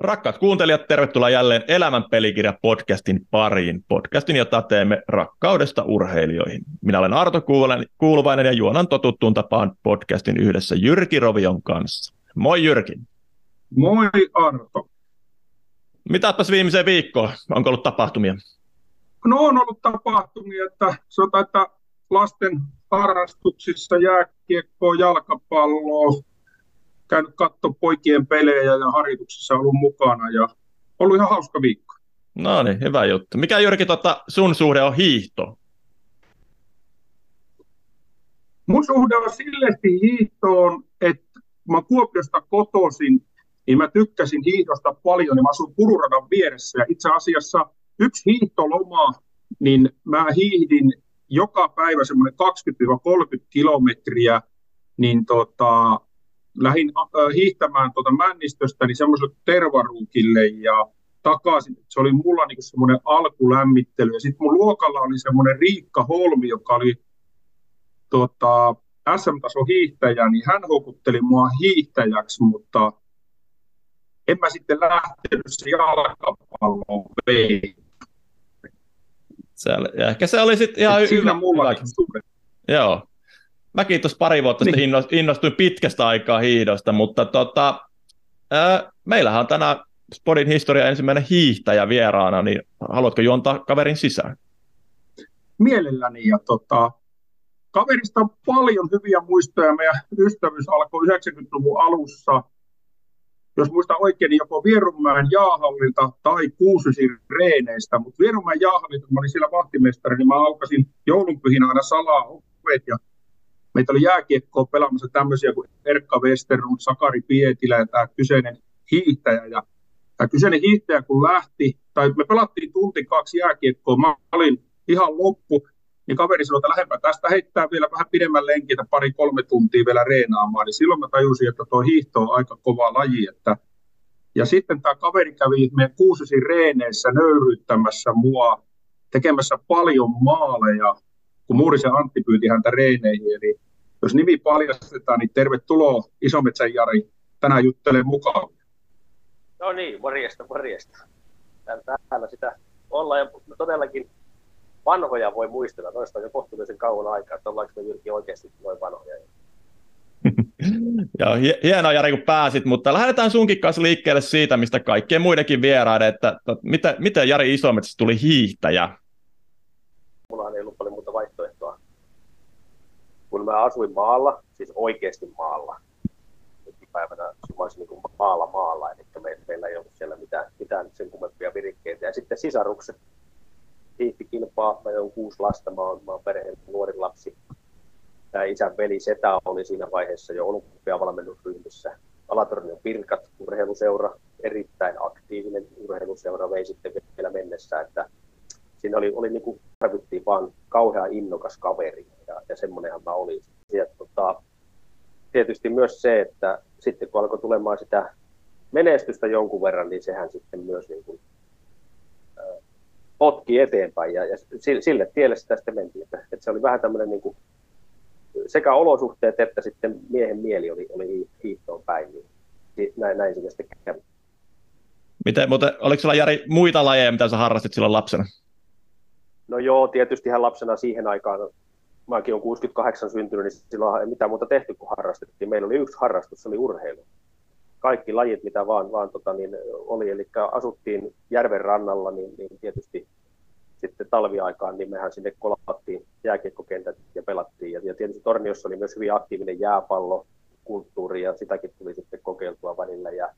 Rakkaat kuuntelijat, tervetuloa jälleen Elämän pelikirja podcastin pariin. Podcastin, jota teemme rakkaudesta urheilijoihin. Minä olen Arto Kuuluvainen ja juonan totuttuun tapaan podcastin yhdessä Jyrki Rovion kanssa. Moi Jyrki. Moi Arto. Mitäpäs viimeiseen viikkoon? Onko ollut tapahtumia? No on ollut tapahtumia, että sanotaan, että lasten harrastuksissa jääkiekkoa, jalkapalloa, käynyt katsoa poikien pelejä ja harjoituksissa ollut mukana ja ollut ihan hauska viikko. No niin, hyvä juttu. Mikä Jyrki tota, sun suhde on hiihto? Mun suhde on silleesti hiihtoon, että mä Kuopiosta kotoisin, niin mä tykkäsin hiihdosta paljon ja mä asun Pururadan vieressä. Ja itse asiassa yksi hiihtoloma, niin mä hiihdin joka päivä semmoinen 20-30 kilometriä, niin tota, lähdin äh, hiihtämään tuota Männistöstä niin semmoiselle tervaruukille ja takaisin. Se oli mulla niin semmoinen alkulämmittely. Ja sitten mun luokalla oli semmoinen Riikka Holmi, joka oli tota, SM-taso hiihtäjä, niin hän houkutteli mua hiihtäjäksi, mutta en mä sitten lähtenyt se jalkapalloon. Se oli, ja ehkä se oli sitten ihan hyvä. mulla Joo, mäkin tuossa pari vuotta niin. sitten innostuin pitkästä aikaa hiidosta, mutta tota, ää, meillähän on tänään Spodin historia ensimmäinen hiihtäjä vieraana, niin haluatko juontaa kaverin sisään? Mielelläni ja tota, kaverista on paljon hyviä muistoja. Meidän ystävyys alkoi 90-luvun alussa, jos muista oikein, niin joko Vierumäen jaahallilta tai Kuusysin reeneistä, mutta Vierumäen jaahallilta, kun mä olin siellä vahtimestari, niin mä aukasin joulunpyhinä aina salaa ovet ja meitä oli jääkiekkoa pelaamassa tämmöisiä kuin Erkka Westerlund, Sakari Pietilä ja tämä kyseinen hiihtäjä. Ja tämä kyseinen hiihtäjä kun lähti, tai me pelattiin tunti kaksi jääkiekkoa, mä olin ihan loppu, niin kaveri sanoi, että lähdepä tästä heittää vielä vähän pidemmän lenkin, että pari-kolme tuntia vielä reenaamaan, niin silloin mä tajusin, että tuo hiihto on aika kova laji, että ja sitten tämä kaveri kävi meidän kuusisin reeneissä nöyryyttämässä mua, tekemässä paljon maaleja, kun Muurisen Antti pyyti häntä reeneihin. Eli jos nimi paljastetaan, niin tervetuloa Isometsän Jari tänään juttelemaan mukaan. No niin, morjesta, morjesta. Täällä sitä ollaan ja todellakin vanhoja voi muistella. Noista on jo kohtuullisen kauan aikaa, että ollaanko me Jyrki oikeasti noin vanhoja. Joo, hienoa Jari kun pääsit, mutta lähdetään sunkin kanssa liikkeelle siitä, mistä kaikkien muidenkin vieraiden, että, että miten, miten Jari Isometsästä tuli hiihtäjä? Mulla ei ollut paljon. Kun mä asuin maalla, siis oikeasti maalla, nykypäivänä mä olisin niin maalla maalla, eli meillä, meillä ei ollut siellä mitään, mitään sen kummempia virikkeitä. Ja sitten sisarukset hiihti kilpaa, mä on kuusi lasta, mä oon, mä oon perheen nuori lapsi. Tämä isän veli Setä oli siinä vaiheessa jo olympiavalmennusryhmissä. Alatornion Pirkat, urheiluseura, erittäin aktiivinen urheiluseura, vei sitten vielä mennessä, että siinä oli, oli niin kuin tarvittiin vaan kauhean innokas kaveri ja, ja semmoinenhan mä olin. Ja, tota, tietysti myös se, että sitten kun alkoi tulemaan sitä menestystä jonkun verran, niin sehän sitten myös niin kuin, äh, potki eteenpäin ja, ja sille tielle sitä sitten mentiin. Että, että se oli vähän tämmöinen niin kuin, sekä olosuhteet että sitten miehen mieli oli, oli hiihtoon päin, niin näin, näin se sitten kävi. Miten, mutta oliko sulla Jari muita lajeja, mitä sä harrastit silloin lapsena? No joo, tietysti hän lapsena siihen aikaan, mäkin olen 68 syntynyt, niin silloin ei mitään muuta tehty kuin harrastettiin. Meillä oli yksi harrastus, se oli urheilu. Kaikki lajit, mitä vaan, vaan tota, niin oli, eli asuttiin järven rannalla, niin, niin tietysti sitten talviaikaan, niin mehän sinne kolattiin jääkiekkokentät ja pelattiin. Ja, ja tietysti Torniossa oli myös hyvin aktiivinen jääpallo, kulttuuri ja sitäkin tuli sitten kokeiltua välillä. Ja,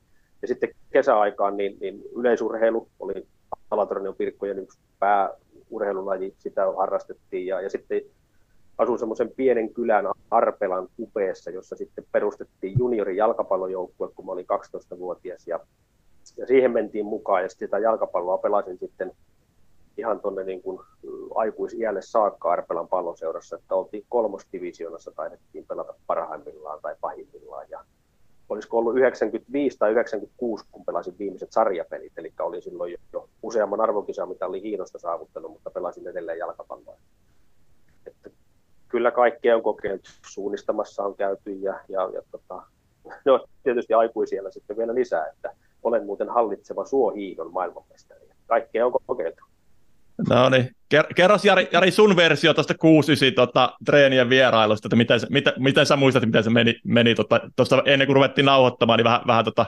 ja sitten kesäaikaan niin, niin yleisurheilu oli Alatornion Pirkkojen yksi pääurheilulaji, sitä harrastettiin. Ja, ja sitten asuin semmoisen pienen kylän Arpelan kupeessa, jossa sitten perustettiin juniorin jalkapallojoukkue, kun mä olin 12-vuotias. Ja, ja siihen mentiin mukaan ja sitten sitä jalkapalloa pelasin sitten ihan tuonne niin kuin aikuisiälle saakka Arpelan pallonseurassa, että oltiin kolmosdivisioonassa, taidettiin pelata parhaimmillaan tai pahimmillaan. Ja olisiko ollut 95 tai 96, kun pelasin viimeiset sarjapelit, eli oli silloin jo, useamman arvokisan, mitä oli Hiinosta saavuttanut, mutta pelasin edelleen jalkapalloa. Että kyllä kaikkea on kokeiltu, suunnistamassa on käyty ja, ja, ja tota, no, tietysti aikuisiellä sitten vielä lisää, että olen muuten hallitseva suohiidon maailmanmestari. Kaikkea on kokeiltu. No niin, kerros Jari, Jari sun versio tuosta 69 tota, treenien vierailusta, että miten, miten, miten sä muistat, miten se meni, meni tuosta tota, ennen kuin ruvettiin nauhoittamaan, niin vähän, vähän tota,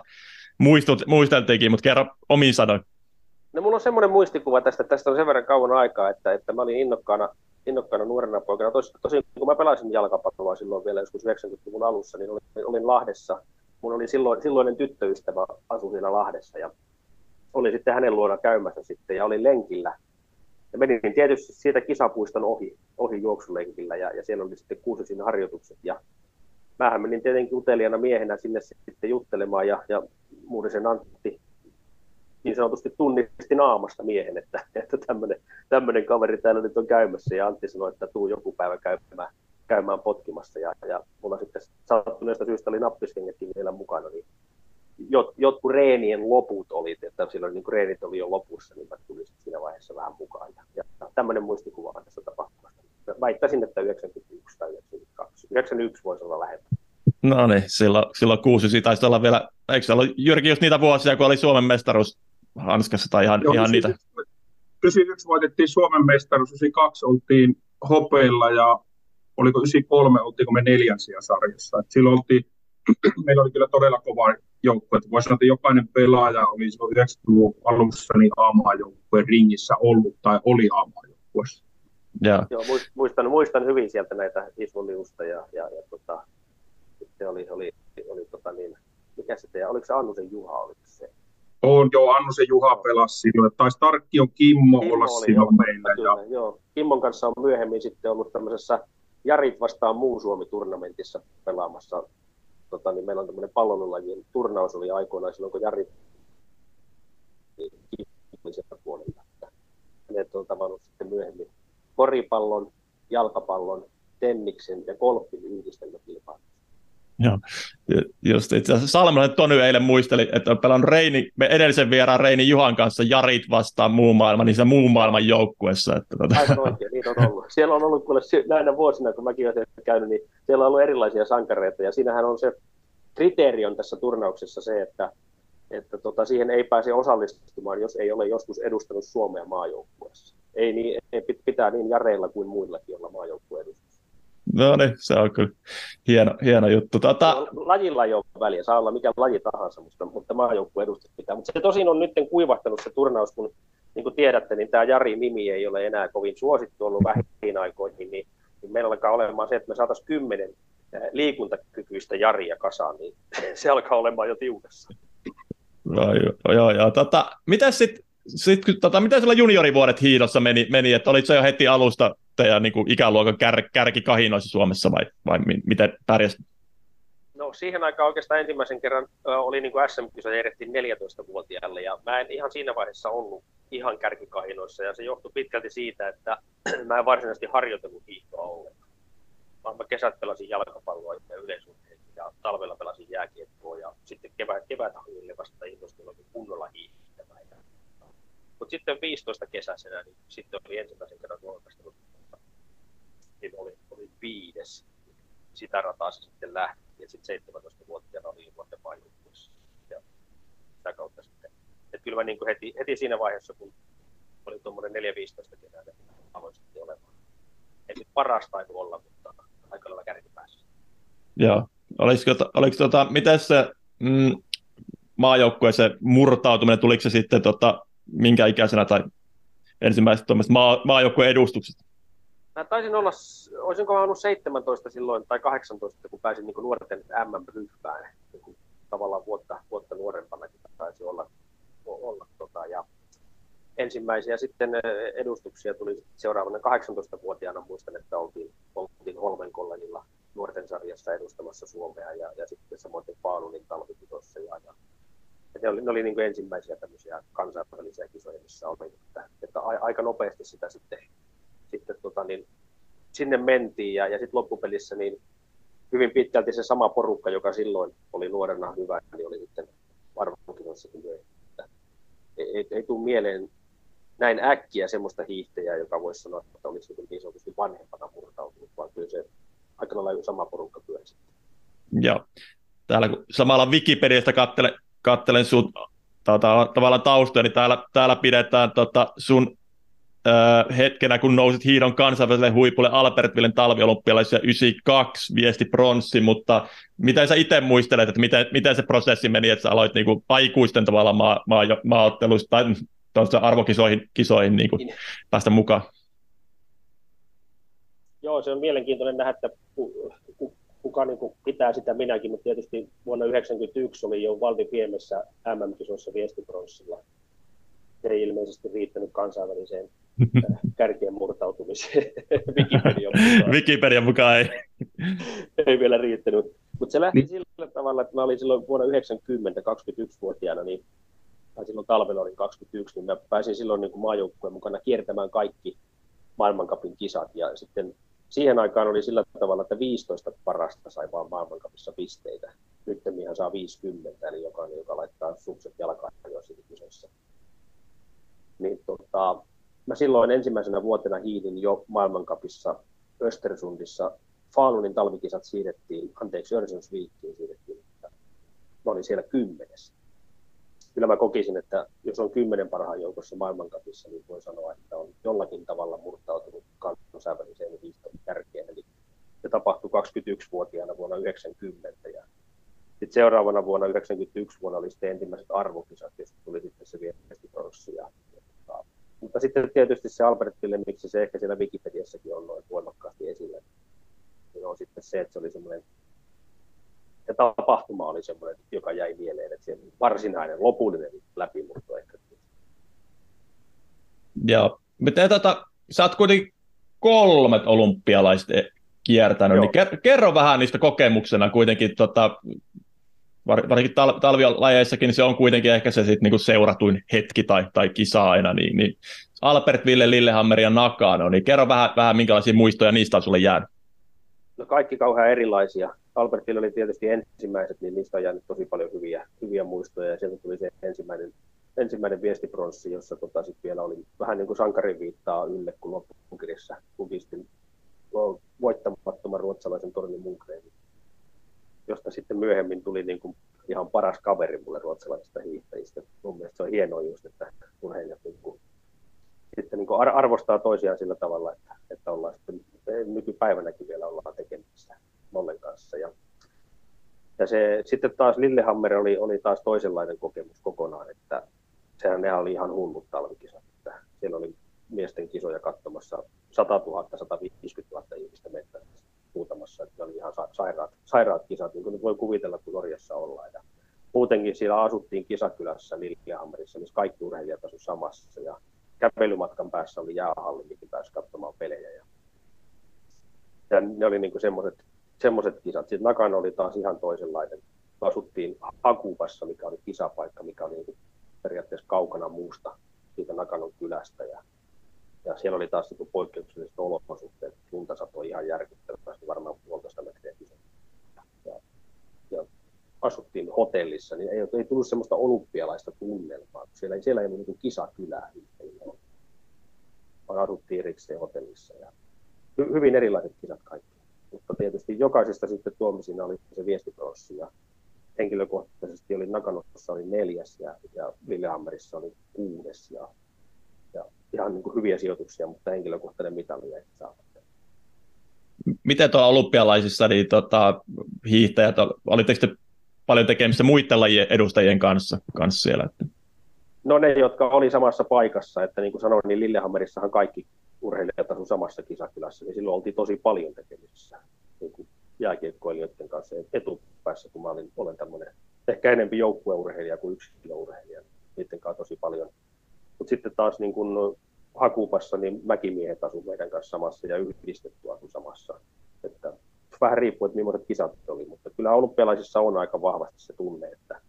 muistut, muisteltiinkin, mutta kerro omiin sanoin. No mulla on semmoinen muistikuva tästä, tästä on sen verran kauan aikaa, että, että mä olin innokkaana, innokkaana nuorena poikana. Tos, tosin kun mä pelasin jalkapalloa silloin vielä joskus 90-luvun alussa, niin olin, olin Lahdessa. Mun oli silloin, silloinen tyttöystävä asui siellä Lahdessa ja olin sitten hänen luona käymässä sitten ja olin lenkillä. Ja menin tietysti siitä kisapuiston ohi, ohi juoksulenkillä ja, ja siellä oli sitten kuusisin harjoitukset. Ja mähän menin tietenkin uteliana miehenä sinne sitten juttelemaan ja, ja Muurisen Antti niin sanotusti tunnisti naamasta miehen, että, että tämmöinen, kaveri täällä nyt on käymässä ja Antti sanoi, että tuu joku päivä käymään, käymään potkimassa ja, ja mulla sitten sattuneesta syystä oli nappiskengätkin vielä mukana, niin jot, jotkut reenien loput oli, että silloin niin reenit oli jo lopussa, niin mä tulin siinä vaiheessa vähän mukaan. Ja, ja tämmöinen muistikuva on tässä tapahtumasta. Väittäisin, että 91 tai 92. 91 voisi olla lähempää. No niin, silloin, silloin kuusi taisi olla vielä, eikö se ollut Jyrki just niitä vuosia, kun oli Suomen mestaruus hanskassa tai ihan, Joo, ihan niitä? 91 voitettiin Suomen mestaruus, 92 oltiin hopeilla ja oliko 93, oltiinko me neljänsiä sarjassa. Et silloin oltiin, meillä oli kyllä todella kova joukkue. Voisi sanoa, että jokainen pelaaja oli silloin 90-luvun alussa niin aamaajoukkueen ringissä ollut tai oli aamaajoukkueessa. Yeah. Joo, muistan, muistan hyvin sieltä näitä Isvoliusta ja, ja, ja tota, sitten oli, oli, oli tota niin, mikä se teidän, oliko se Annusen Juha, oliko se? On, joo, Annusen Juha pelasi silloin. Tai Starkki on Kimmo, Kimmo olla oli, silloin joo, meillä. Kyllä, ja... joo. Kimmon kanssa on myöhemmin sitten ollut tämmöisessä Jarit vastaan muu Suomi-turnamentissa pelaamassa. Tota, niin meillä on tämmöinen pallonlajien turnaus oli aikoinaan silloin, kun Jari oli sieltä puolella. Ne on tavannut sitten myöhemmin koripallon, jalkapallon, tenniksen ja golfin yhdistelmäkilpailu. Joo, just itse asiassa Salmelainen Tony eilen muisteli, että on pelannut Reini, me edellisen vieraan Reini Juhan kanssa Jarit vastaan muu maailma, niin se muu maailman joukkuessa. Että tota. Aivan oikein, niin on ollut. Siellä on ollut kuule näinä vuosina, kun mäkin olen käynyt, niin siellä on ollut erilaisia sankareita, ja siinähän on se kriteeri on tässä turnauksessa se, että, että tota, siihen ei pääse osallistumaan, jos ei ole joskus edustanut Suomea maajoukkueessa. Ei, niin, ei pitää niin jareilla kuin muillakin olla maajoukkueen edustus. No niin, se on kyllä hieno, hieno juttu. Tota... No, lajilla ei ole väliä, saa olla mikä laji tahansa, mutta, mutta maajoukkue edustus pitää. Mutta se tosin on nyt kuivahtanut se turnaus, kun niin kuin tiedätte, niin tämä Jari Mimi ei ole enää kovin suosittu ollut vähin aikoihin, niin, niin meillä alkaa olemaan se, että me saataisiin kymmenen liikuntakykyistä Jaria kasaan, niin se alkaa olemaan jo tiukassa. No, joo, joo, joo. Tota, mitäs sitten sitten tota, miten sulla juniorivuodet hiidossa meni, meni että olitko jo heti alusta teidän niin kuin ikäluokan kär, kärkikahinoissa Suomessa vai, vai miten pärjäsit? No siihen aikaan oikeastaan ensimmäisen kerran oli niin kuin SM-kisat järjestettiin 14-vuotiaille ja mä en ihan siinä vaiheessa ollut ihan kärkikahinoissa ja se johtui pitkälti siitä, että mä en varsinaisesti harjoitellut hiihtoa ollenkaan. Vaan mä kesät pelasin jalkapalloa ja yleisurheilua ja talvella pelasin jääkiekkoa ja sitten kevät, kevät vasta innostuin kunnolla hiihtoa mutta sitten 15 kesäisenä, niin sitten oli ensimmäisen kerran luokastunut, niin oli, oli viides. Sitä rataa se sitten lähti. Ja sitten 17-vuotiaana oli nuorten maajoukkueessa. Ja sitä kautta sitten. Et kyllä mä niin kuin heti, heti, siinä vaiheessa, kun oli tuommoinen 4-15 kesää, niin aloin sitten olemaan. Ei nyt paras taitu olla, mutta aika lailla kärkipäässä. Joo. Olisiko, oliko tota, miten se mm, maajoukkueeseen murtautuminen, tuliko se sitten tota, minkä ikäisenä tai ensimmäiset maa, maajoukkueen edustukset? Mä taisin olla, olisinko mä ollut 17 silloin tai 18, kun pääsin niin nuorten MM-ryhmään. Niin tavallaan vuotta, vuotta nuorempana taisi olla. olla tota, ja ensimmäisiä sitten edustuksia tuli seuraavana 18-vuotiaana. Muistan, että oltiin, oltiin Holmenkollenilla nuorten sarjassa edustamassa Suomea ja, ja sitten samoin Paalunin talvipitossa ja, ja ne oli, ne oli niin kuin ensimmäisiä tämmöisiä kansainvälisiä kisoja, missä oli, että, että aika nopeasti sitä sitten, sitten tota niin, sinne mentiin ja, ja sitten loppupelissä niin hyvin pitkälti se sama porukka, joka silloin oli nuorena hyvä, niin oli sitten arvokisoissakin myöhemmin. Ei, ei, ei tule mieleen näin äkkiä semmoista hiihtäjää, joka voisi sanoa, että olisi niin sanotusti vanhempana murtautunut, vaan kyllä se aika lailla sama porukka pyöri Joo. Täällä kun samalla Wikipediasta katselen, kattelen sut tota, tavallaan taustoja, niin täällä, täällä pidetään tota, sun äh, hetkenä, kun nousit hiidon kansainväliselle huipulle Albertvillen talviolympialaisissa 92 viesti pronssi, mutta miten sä itse muistelet, että miten, miten se prosessi meni, että sä aloit niin kuin, aikuisten tavallaan maa, maa, maaotteluista tai arvokisoihin kisoihin niin kuin, niin. päästä mukaan? Joo, se on mielenkiintoinen nähdä, että kuka niin kuin pitää sitä minäkin, mutta tietysti vuonna 1991 oli jo Valdi Piemessä MM-kisoissa viestipronssilla. Se ei ilmeisesti riittänyt kansainväliseen kärkeen murtautumiseen. Wikipedian mukaan. Wikipedian mukaan ei. ei vielä riittänyt. Mutta se lähti niin. sillä tavalla, että mä olin silloin vuonna 90, 21-vuotiaana, niin, tai silloin talvella olin 21, niin mä pääsin silloin niin maajoukkueen mukana kiertämään kaikki maailmankapin kisat. Ja sitten siihen aikaan oli sillä tavalla, että 15 parasta sai vaan maailmankapissa pisteitä. Nyt ihan saa 50, eli jokainen, joka laittaa sukset jalkaan joissakin kisoissa. Niin tota, mä silloin ensimmäisenä vuotena hiidin jo maailmankapissa Östersundissa. Falunin talvikisat siirrettiin, anteeksi, Öresundsviikkiin siirrettiin, mä olin siellä kymmenes. Kyllä mä kokisin, että jos on kymmenen parhaan joukossa maailmankapissa, niin voi sanoa, että on jollakin tavalla murtautunut kansainväliseen hiihtoon kärkeen. Eli se tapahtui 21-vuotiaana vuonna 90 ja sitten seuraavana vuonna 91 vuonna oli sitten ensimmäiset arvokisat, josta tuli sitten se viestipronssi ja mutta sitten tietysti se Albertille, miksi se ehkä siellä Wikipediassakin on noin voimakkaasti esillä, niin on sitten se, että se oli semmoinen, se tapahtuma oli semmoinen, joka jäi mieleen, että se varsinainen, lopullinen läpimurto ehkä. Joo. Miten tota, sä oot kuitenkin kolmet olympialaiset kiertänyt, Joo. niin kerro vähän niistä kokemuksena kuitenkin tota, varsinkin tal- talvilajeissakin se on kuitenkin ehkä se sit niinku seuratuin hetki tai, tai kisa aina, niin, niin Albert, Ville, Lillehammer ja Nakano, niin kerro vähän, vähän minkälaisia muistoja niistä on sulle jäänyt. No kaikki kauhean erilaisia. Albertille oli tietysti ensimmäiset, niin niistä on jäänyt tosi paljon hyviä, hyviä muistoja, ja sieltä tuli se ensimmäinen, ensimmäinen viestipronssi, jossa tota sit vielä oli vähän niin kuin sankarin viittaa ylle, kun loppukirjassa kukistin voittamattoman ruotsalaisen Torni Munkreenin josta sitten myöhemmin tuli niin kuin ihan paras kaveri mulle ruotsalaisista hiihtäjistä. Mun mielestä se on hienoa just, että urheilijat niin kuin, sitten niin kuin arvostaa toisiaan sillä tavalla, että, että ollaan sitten nykypäivänäkin vielä ollaan tekemisissä Mollen kanssa. Ja, ja se, sitten taas Lillehammer oli, oli taas toisenlainen kokemus kokonaan, että sehän ne oli ihan hullut talvikisat. Että siellä oli miesten kisoja katsomassa 100 000, 150 000 ihmistä mettässä muutamassa, että oli ihan sairaat, sairaat kisat, niin kuin voi kuvitella, kun Norjassa ollaan. Ja muutenkin siellä asuttiin kisakylässä Lillehammerissa, missä kaikki urheilijat asuivat samassa, ja kävelymatkan päässä oli jäähalli, mihin pääsi katsomaan pelejä. Ja, ja ne oli niin semmoiset semmoiset kisat. Sitten Nakan oli taas ihan toisenlainen. Asuttiin Akupassa, mikä oli kisapaikka, mikä oli niin periaatteessa kaukana muusta siitä Nakanon kylästä. Ja ja siellä oli taas niin poikkeukselliset olosuhteet. Lunta satoi ihan järkyttävästi, varmaan puolitoista metriä ja, ja asuttiin hotellissa, niin ei, ei tullut semmoista olympialaista tunnelmaa. Siellä, siellä ei ollut niin kisakylää, vaan asuttiin erikseen hotellissa. Ja hy, hyvin erilaiset kisat kaikki. Mutta tietysti jokaisesta sitten tuomisina oli se viestiprossi ja henkilökohtaisesti oli Nakanossa oli neljäs ja, ja Lillehammerissa oli kuudes ja ihan niin kuin hyviä sijoituksia, mutta henkilökohtainen mitali ei saa. Miten tuolla olympialaisissa niin, tota, hiihtäjät, olitteko te paljon tekemistä muiden lajien edustajien kanssa, kanssa siellä? Että... No ne, jotka oli samassa paikassa, että niin kuin sanoin, niin Lillehammerissahan kaikki urheilijat asuivat samassa kisakylässä, niin silloin oltiin tosi paljon tekemisissä niin kuin jääkiekkoilijoiden kanssa etupäässä, kun mä olin, olen tämmöinen ehkä enempi joukkueurheilija kuin yksilöurheilija. Niiden kanssa tosi paljon mutta sitten taas niin kun Hakupassa niin mäkimiehet asuivat meidän kanssa samassa ja yhdistetty asu samassa. Että vähän riippuu, että millaiset kisat oli, mutta kyllä olympialaisissa on aika vahvasti se tunne, että,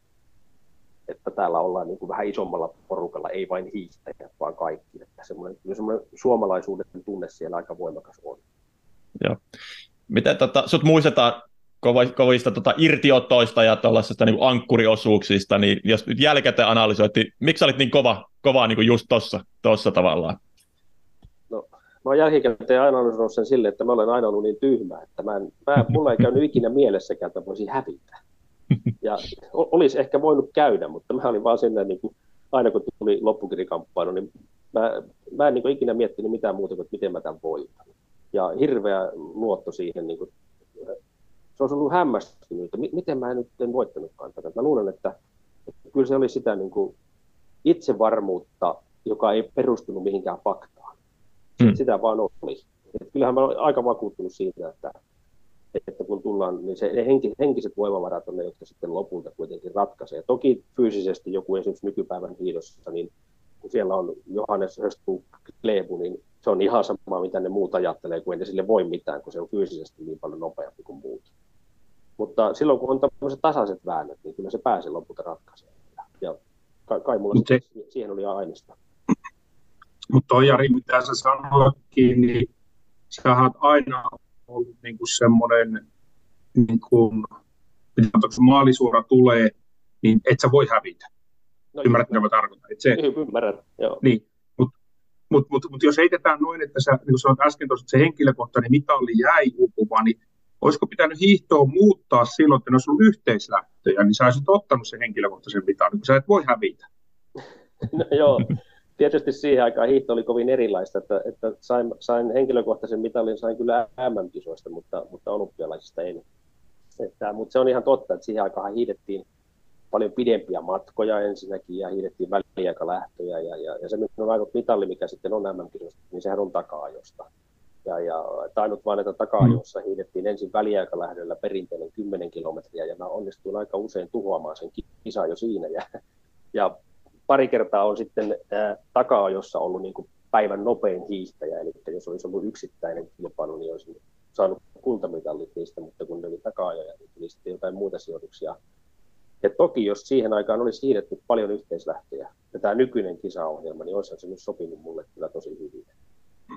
että täällä ollaan niin kuin vähän isommalla porukalla, ei vain hiihtäjät, vaan kaikki. Että semmoinen, semmoinen suomalaisuuden tunne siellä aika voimakas on. Joo. Miten tota, sut muistetaan kovista tota, irtiotoista ja niin ankkuriosuuksista, niin jos nyt jälkikäteen analysoitiin, miksi olit niin kova, kova niin kuin just tuossa tossa tavallaan? No, mä oon jälkikäteen aina analysoinut sen sille, että mä olen aina ollut niin tyhmä, että mä en, mä, mulla ei käynyt ikinä mielessäkään, että voisin hävitä. Ja olisi ehkä voinut käydä, mutta mä olin vaan sen niin kuin, aina kun tuli loppukirikamppailu, niin mä, mä en niin kuin ikinä miettinyt mitään muuta kuin, että miten mä tämän voitan. Ja hirveä luotto siihen, niin kuin, se olisi ollut hämmästynyt, että miten mä en nyt en voittanutkaan tätä. Mä luulen, että, että kyllä se oli sitä niin kuin itsevarmuutta, joka ei perustunut mihinkään faktaan. Hmm. Sitä vaan oli. Et kyllähän mä olen aika vakuuttunut siitä, että, että kun tullaan, niin se, ne henkiset voimavarat on ne, jotka sitten lopulta kuitenkin ratkaisee. Toki fyysisesti joku esimerkiksi nykypäivän hiidossa, niin kun siellä on Johannes Höstbuk Klebu, niin se on ihan sama, mitä ne muut ajattelee, kun ei sille voi mitään, kun se on fyysisesti niin paljon nopeampi kuin muut. Mutta silloin, kun on tämmöiset tasaiset väännöt, niin kyllä se pääsee lopulta ratkaisemaan. Kai, kai mulla se, siihen oli aineista. Mutta toi Jari, mitä sä sanoitkin, niin sä oot aina ollut niinku semmoinen, niin kuin, kun maalisuora tulee, niin et sä voi hävitä. No, Ymmärrät, mitä mä tarkoitan? Et se, Ymmärrän, joo. Niin, mutta mut, mut, mut jos heitetään noin, että sä, niin kuin sanoit äsken tuossa, että se henkilökohtainen mitalli jäi uupumaan, niin olisiko pitänyt hiihtoa muuttaa silloin, että ne olisi ollut yhteislähtöjä, niin sä olisit ottanut sen henkilökohtaisen mitalin, kun sä et voi hävitä. No joo, tietysti siihen aikaan hiihto oli kovin erilaista, että, että sain, sain henkilökohtaisen mitalin, sain kyllä MM-kisoista, mutta, mutta olympialaisista en. Että, mutta se on ihan totta, että siihen aikaan hiidettiin paljon pidempiä matkoja ensinnäkin ja hiidettiin väliaikalähtöjä ja, ja, ja se minun mitalli, mikä sitten on MM-kisoista, niin sehän on taka-ajosta. Ja, ja ainut vain, että taka-ajossa hiidettiin ensin väliaikalähdöllä perinteinen 10 kilometriä ja mä onnistuin aika usein tuhoamaan sen kisan jo siinä ja, ja pari kertaa on sitten ää, taka-ajossa ollut niin kuin päivän nopein hiihtäjä, eli jos olisi ollut yksittäinen kilpailu, niin olisin saanut kultamitallit niistä, mutta kun ne oli taka-ajoja, niin tuli sitten jotain muuta sijoituksia. Ja toki, jos siihen aikaan olisi siirretty paljon yhteislähtöjä, ja tämä nykyinen kisaohjelma, niin olisi se myös sopinut mulle kyllä tosi hyvin.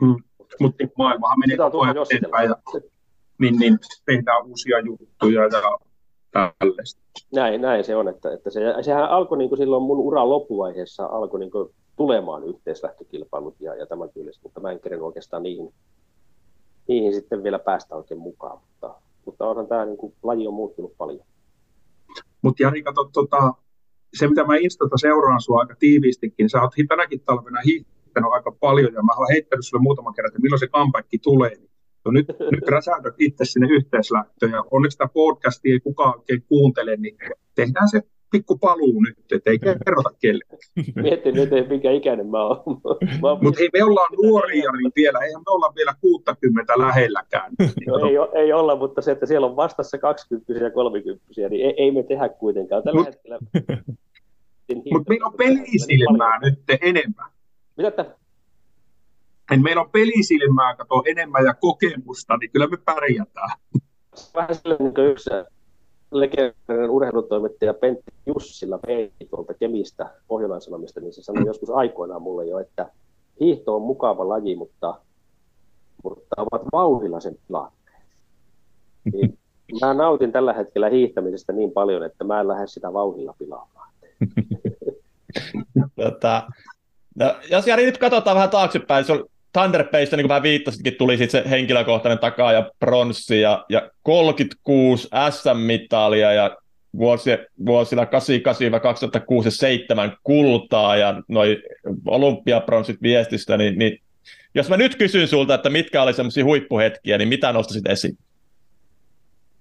Hmm. Mutta maailmahan menee koko ajan eteenpäin, ja niin, niin tehdään uusia juttuja ja tällaista. Näin, näin se on, että, että se, sehän alkoi niin kuin silloin mun uran loppuvaiheessa alkoi niin kuin tulemaan yhteislähtökilpailut ja, ja tämän tyylistä, mutta mä en kerennyt oikeastaan niihin, niihin sitten vielä päästä oikein mukaan, mutta, mutta onhan tämä niin kuin, laji on muuttunut paljon. Mutta Jari, kato, tota, se mitä mä Instalta seuraan sinua aika tiiviistikin, sä oot tänäkin talvena hiihtänyt aika paljon ja mä oon heittänyt sulle muutaman kerran, että milloin se comeback tulee. No nyt, nyt räsäydät itse sinne yhteislähtöön ja onneksi tämä podcastia ei kukaan oikein kuuntele, niin tehdään se pikku paluu nyt, ettei kerrota kellekään. Mietin nyt, mikä ikäinen mä oon. Mutta hei, me ollaan nuoria niin vielä, eihän me olla vielä 60 lähelläkään. No, ei, ei olla, mutta se, että siellä on vastassa 20 ja 30 niin ei, ei me tehdä kuitenkaan. Tällä Mut, hetkellä... Mutta meillä on pelisilmää nyt enemmän. Mitä että niin meillä on pelisilmää, kato enemmän ja kokemusta, niin kyllä me pärjätään. Vähän sellainen kuin yksi legendaarinen urheilutoimittaja Pentti Jussilla vei tuolta Kemistä Pohjolan-Sanomista, niin se sanoi joskus aikoinaan mulle jo, että hiihto on mukava laji, mutta, mutta ovat vauhdilla sen tilanteet. Niin mä nautin tällä hetkellä hiihtämisestä niin paljon, että mä en lähde sitä vauhdilla pilaamaan. tota, no, jos Jari nyt katsotaan vähän taaksepäin, se on Thunderbaysta, niin kuin vähän viittasitkin, tuli sitten se henkilökohtainen takaa ja pronssi ja, ja 36 SM-mitalia ja vuosi, vuosilla 88-2006 ja 7 kultaa ja noin olympiapronssit viestistä, niin, niin jos mä nyt kysyn sulta, että mitkä oli semmoisia huippuhetkiä, niin mitä nostasit esiin?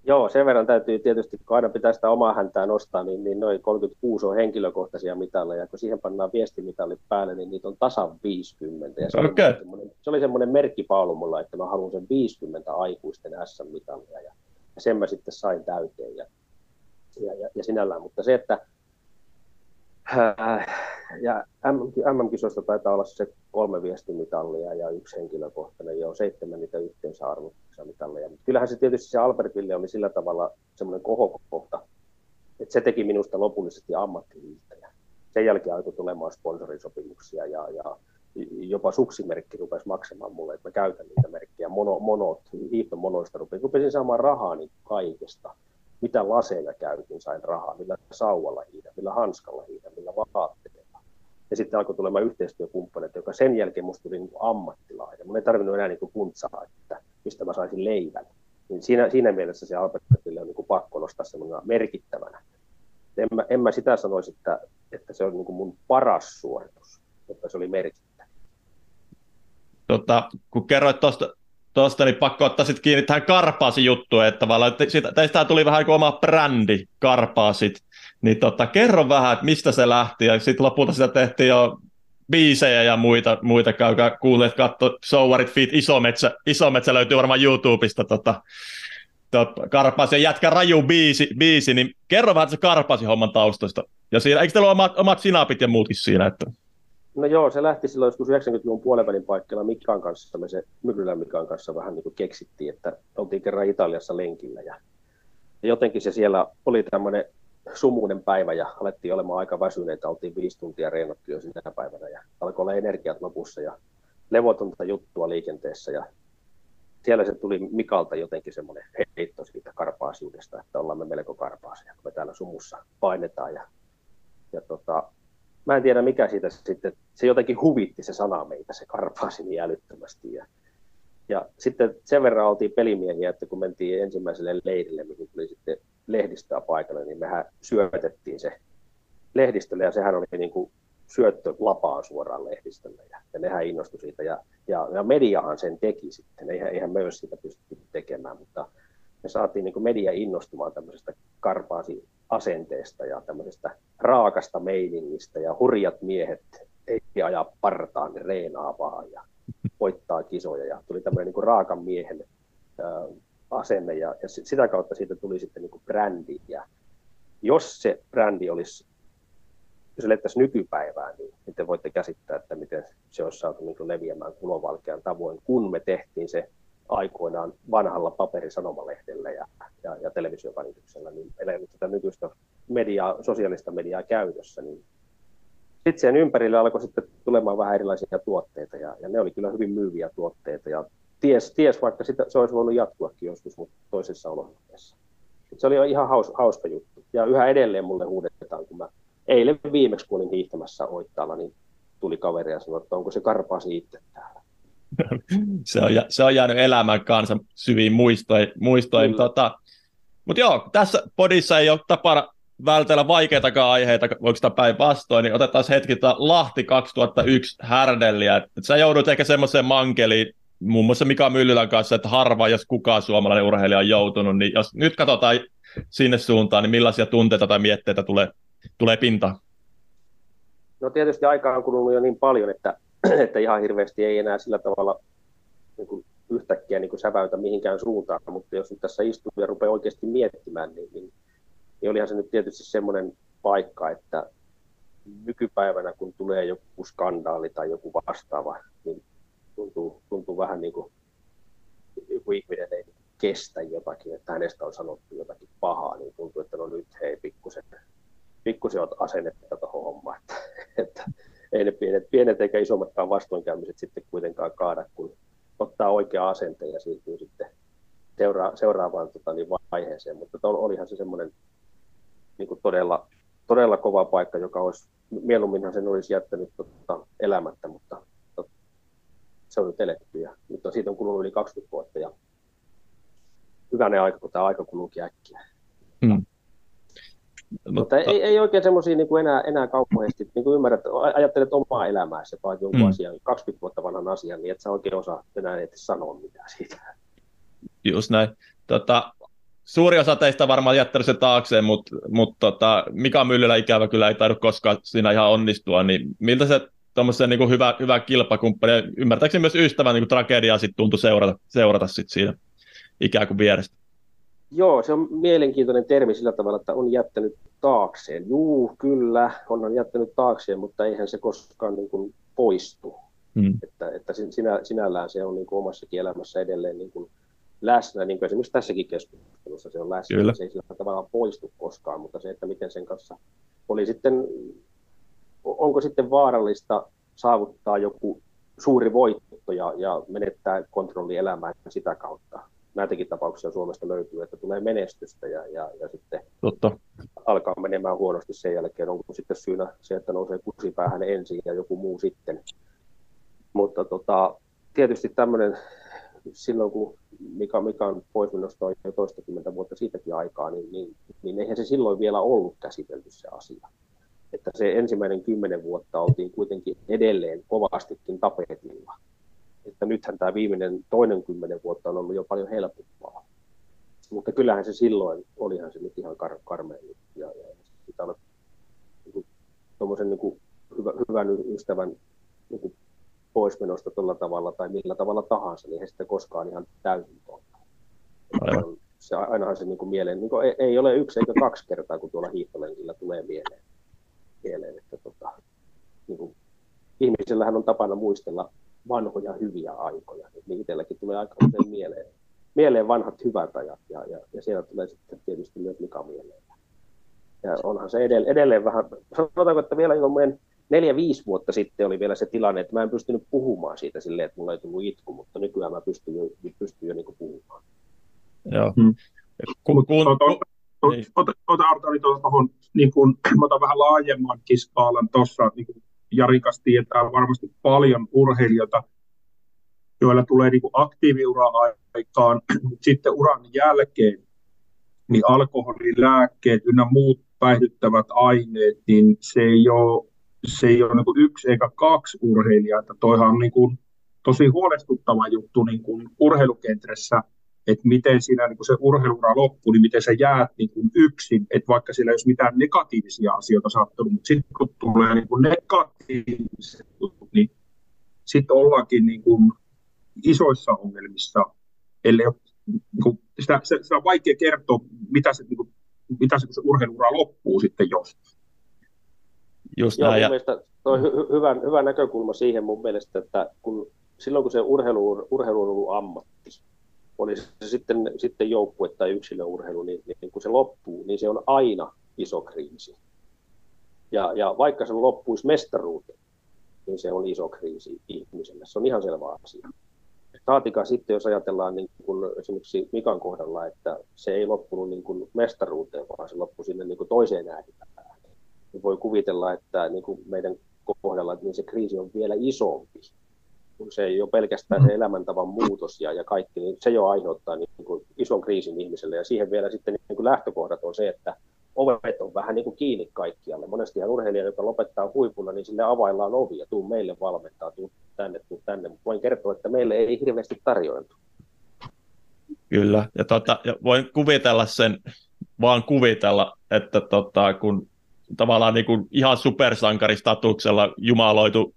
Joo, sen verran täytyy tietysti, kun aina pitää sitä omaa häntää nostaa, niin, niin noin 36 on henkilökohtaisia mitalleja. Kun siihen pannaan viestimitalit päälle, niin niitä on tasan 50. Ja se, okay. oli se oli semmoinen merkkipaulu mulla, että mä haluan sen 50 aikuisten SM-mitallia. Ja, ja sen mä sitten sain täyteen ja, ja, ja, ja sinällään. Mutta se, että ja MM-kisoista taitaa olla se kolme viestimitallia ja yksi henkilökohtainen, ja on seitsemän niitä yhteensä. Mutta kyllähän se tietysti se Albertille oli sillä tavalla semmoinen kohokohta, että se teki minusta lopullisesti ammattihiihtäjä. Sen jälkeen alkoi tulemaan sponsorisopimuksia ja, ja jopa suksimerkki rupesi maksamaan mulle, että mä käytän niitä merkkejä. Mono, monot, hiihtomonoista rupesin, rupesin saamaan rahaa niin kaikesta. Mitä laseja käytin, sain rahaa, millä sauvalla hiidän, millä hanskalla hiidän, millä vaatteilla ja sitten alkoi tulemaan yhteistyökumppanit, joka sen jälkeen musta tuli niin ammattilainen. Mun ei tarvinnut enää niin puntsaa, että mistä mä saisin leivän. Niin siinä, siinä mielessä se Albertille on niin kuin pakko nostaa semmoinen merkittävänä. mä sitä sanoisin, että, että se on niin kuin mun paras suoritus, mutta se oli merkittävä. Tota, kun kerroit tuosta tuosta, niin pakko ottaa sitten kiinni tähän Karpaasin juttuun, että tavallaan, että siitä, teistä tuli vähän kuin oma brändi, Karpaasit, niin tota, kerro vähän, että mistä se lähti, ja sitten lopulta sitä tehtiin jo biisejä ja muita, muita käykää kuulijat katso Sowarit Fit Isometsä, Isometsä löytyy varmaan YouTubesta tota, tota, Karpaasin jätkä raju biisi, biisi, niin kerro vähän se Karpaasin homman taustasta. Ja siinä, eikö teillä ole omat, omat sinapit ja muutkin siinä? Että... No joo, se lähti silloin joskus 90-luvun puolivälin paikkeilla Mikkaan kanssa, me se Myllylän Mikan kanssa vähän niin kuin keksittiin, että oltiin kerran Italiassa lenkillä ja, ja jotenkin se siellä oli tämmöinen sumuinen päivä ja alettiin olemaan aika väsyneitä, oltiin viisi tuntia reenattu jo sinä päivänä ja alkoi olla energiat lopussa ja levotonta juttua liikenteessä ja siellä se tuli Mikalta jotenkin semmoinen heitto siitä karpaasiudesta, että ollaan me melko karpaasia, kun me täällä sumussa painetaan ja, ja tota, mä en tiedä mikä siitä sitten, se jotenkin huvitti se sana meitä, se karpaasi niin älyttömästi. Ja, ja sitten sen verran oltiin pelimiehiä, että kun mentiin ensimmäiselle leirille, mihin tuli sitten lehdistöä paikalle, niin mehän syötettiin se lehdistölle ja sehän oli niin kuin syöttö lapaan suoraan lehdistölle ja, ja nehän innostui siitä ja, ja, ja mediahan sen teki sitten, eihän, eihän me sitä pystytty tekemään, mutta me saatiin niin media innostumaan tämmöisestä karpaasi asenteesta ja tämmöisestä raakasta meiningistä ja hurjat miehet ei aja partaan, ne reenaa vaan ja voittaa kisoja ja tuli tämmöinen niin kuin raakan miehen ää, asenne ja, ja sitä kautta siitä tuli sitten niin kuin brändi ja jos se brändi olisi jos se lettäisi nykypäivään, niin, niin te voitte käsittää, että miten se olisi saatu niin leviämään kulovalkean tavoin, kun me tehtiin se aikoinaan vanhalla paperisanomalehdellä ja, ja, ja televisiovälityksellä, niin meillä ei ollut tätä nykyistä mediaa, sosiaalista mediaa käytössä, niin sitten sen ympärille alkoi sitten tulemaan vähän erilaisia tuotteita, ja, ja ne oli kyllä hyvin myyviä tuotteita, ja ties, ties vaikka sitä, se olisi voinut jatkuakin joskus mutta toisessa olosuhteessa. Se oli ihan haus, hauska juttu, ja yhä edelleen mulle huudetaan, kun mä eilen viimeksi, kun olin hiihtämässä Oittaalla, niin tuli kaveri ja sanoi, että onko se karpaasi itse täällä se, on, se on jäänyt elämän kanssa syviin muistoihin. muistoihin. Tota, mutta joo, tässä podissa ei ole tapana vältellä vaikeitakaan aiheita, voiko sitä päinvastoin, niin otetaan hetki Lahti 2001 härdelliä. Et sä joudut ehkä semmoiseen mankeliin, muun muassa Mika Myllylän kanssa, että harva, jos kukaan suomalainen urheilija on joutunut, niin jos nyt katsotaan sinne suuntaan, niin millaisia tunteita tai mietteitä tulee, tulee pintaan? No tietysti aikaa on kulunut jo niin paljon, että että ihan hirveästi ei enää sillä tavalla niin kuin yhtäkkiä niin kuin säväytä mihinkään suuntaan, mutta jos nyt tässä istuu ja rupeaa oikeasti miettimään, niin, niin, niin olihan se nyt tietysti semmoinen paikka, että nykypäivänä kun tulee joku skandaali tai joku vastaava, niin tuntuu, tuntuu vähän niin kuin joku ihminen ei kestä jotakin, että hänestä on sanottu jotakin pahaa, niin tuntuu, että no nyt hei pikkusen, pikkusen asennetta tuohon hommaan, että, että ei ne pienet, pienet eikä isommatkaan vastoinkäymiset sitten kuitenkaan kaada, kun ottaa oikea asenteen ja siirtyy sitten seura- seuraavaan tota, niin vaiheeseen. Mutta olihan se semmoinen niin kuin todella, todella kova paikka, joka olisi, mieluumminhan sen olisi jättänyt tota, elämättä, mutta tota, se on nyt eletty ja on, siitä on kulunut yli 20 vuotta ja hyvänä aika, kun tämä aika kuluukin äkkiä. Hmm. Mutta, Mutta ei, ei oikein semmoisia niin enää, enää kauheasti, niin kuin ymmärrät, ajattelet omaa elämääsi vai jonkun mm. asian, 20 vuotta vanhan asian, niin et sä oikein osaa enää edes sanoa mitään siitä. Just näin. Tota, suuri osa teistä varmaan jättänyt sen taakseen, mutta mut tota, Mika Myllylä ikävä kyllä ei taidu koskaan siinä ihan onnistua, niin miltä se tuommoisen niin hyvä, hyvä kilpakumppani, ymmärtääkseni myös ystävän niin tragediaa sitten tuntui seurata, seurata sit siinä ikään kuin vierestä? Joo, se on mielenkiintoinen termi sillä tavalla, että on jättänyt taakseen. Juu, kyllä, onhan jättänyt taakseen, mutta eihän se koskaan niin kuin poistu. Hmm. Että, että sinä, sinällään se on niin kuin omassakin elämässä edelleen niin kuin läsnä, niin kuin esimerkiksi tässäkin keskustelussa se on läsnä, kyllä. se ei sillä tavalla poistu koskaan, mutta se, että miten sen kanssa oli sitten, onko sitten vaarallista saavuttaa joku suuri voitto ja, ja menettää kontrolli elämään sitä kautta näitäkin tapauksia Suomesta löytyy, että tulee menestystä ja, ja, ja sitten Totta. alkaa menemään huonosti sen jälkeen. Onko sitten syynä se, että nousee kusipäähän ensin ja joku muu sitten. Mutta tota, tietysti tämmöinen, silloin kun on pois minusta jo toistakymmentä vuotta siitäkin aikaa, niin, niin, niin eihän se silloin vielä ollut käsitelty se asia. Että se ensimmäinen kymmenen vuotta oltiin kuitenkin edelleen kovastikin tapetilla. Että nythän tämä viimeinen toinen kymmenen vuotta on ollut jo paljon helpompaa. Mutta kyllähän se silloin, olihan se nyt ihan kar- karmea ja, ja sitä on niin kuin, niin kuin hyvä, hyvän ystävän niin kuin poismenosta tuolla tavalla tai millä tavalla tahansa, niin ei sitä koskaan ihan täysin totta. Se, ainahan se niin kuin mieleen, niin kuin ei, ei, ole yksi eikä kaksi kertaa, kun tuolla hiihtolenkillä tulee mieleen, mieleen että tota, niin kuin, ihmisillähän on tapana muistella vanhoja hyviä aikoja, niin itselläkin tulee aika usein mieleen, mieleen vanhat hyvät ajat, ja, ja, ja siellä tulee sitten tietysti myös Mika mieleen. Ja onhan se edelleen, edelleen vähän, sanotaanko, että vielä jo meidän neljä-viisi vuotta sitten oli vielä se tilanne, että mä en pystynyt puhumaan siitä silleen, että mulla ei tullut itku, mutta nykyään mä pystyn jo, pystyn jo niin puhumaan. Joo. Hmm. Kun, kun, niin. ota, ota Artani tuohon, niin kun, otan vähän laajemman kiskaalan tuossa, niin kuin Jari tietää varmasti paljon urheilijoita, joilla tulee niin aktiiviura aikaan, mutta sitten uran jälkeen niin alkoholi, lääkkeet ynnä muut päihdyttävät aineet, niin se ei ole se ei ole niin kuin yksi eikä kaksi urheilijaa, että toihan on niin kuin tosi huolestuttava juttu niin kuin urheilukentressä, että miten siinä niin kuin se urheilura loppuu, niin miten sä jäät niin kuin yksin, että vaikka siellä ei olisi mitään negatiivisia asioita sattunut, mutta sitten kun tulee niin kuin negatiiviset jutut, niin sitten ollaankin niin kuin isoissa ongelmissa, ellei ole, niin kuin, sitä, sitä, sitä on vaikea kertoa, mitä se, niin kuin, mitä se, se urheiluura loppuu sitten jostain. Just Joo, näin. Ja... Toi hy- hyvä, hyvä näkökulma siihen mun mielestä, että kun, silloin kun se urheilu, urheilu on ollut ammatti, oli se sitten, sitten joukkue tai yksilöurheilu, niin, niin kun se loppuu, niin se on aina iso kriisi. Ja, ja vaikka se loppuisi mestaruuteen, niin se on iso kriisi ihmiselle. Se on ihan selvä asia. Saatikaan sitten, jos ajatellaan niin kun esimerkiksi Mikan kohdalla, että se ei loppunut niin kuin mestaruuteen, vaan se loppui sinne niin kuin toiseen ääripäähän niin voi kuvitella, että niin kuin meidän kohdalla niin se kriisi on vielä isompi. Kun se ei ole pelkästään se mm. elämäntavan muutos ja, ja kaikki, niin se jo aiheuttaa niin kuin ison kriisin ihmiselle. Ja siihen vielä sitten niin kuin lähtökohdat on se, että ovet on vähän niin kuin kiinni kaikkialle. Monesti urheilija, joka lopettaa huipulla, niin sille availlaan ovi ja tuu meille valmentaa, tuu tänne, tuu tänne. Mutta voin kertoa, että meille ei hirveästi tarjoiltu. Kyllä, ja, tota, ja voin kuvitella sen, vaan kuvitella, että tota, kun tavallaan niin kuin ihan supersankaristatuksella jumaloitu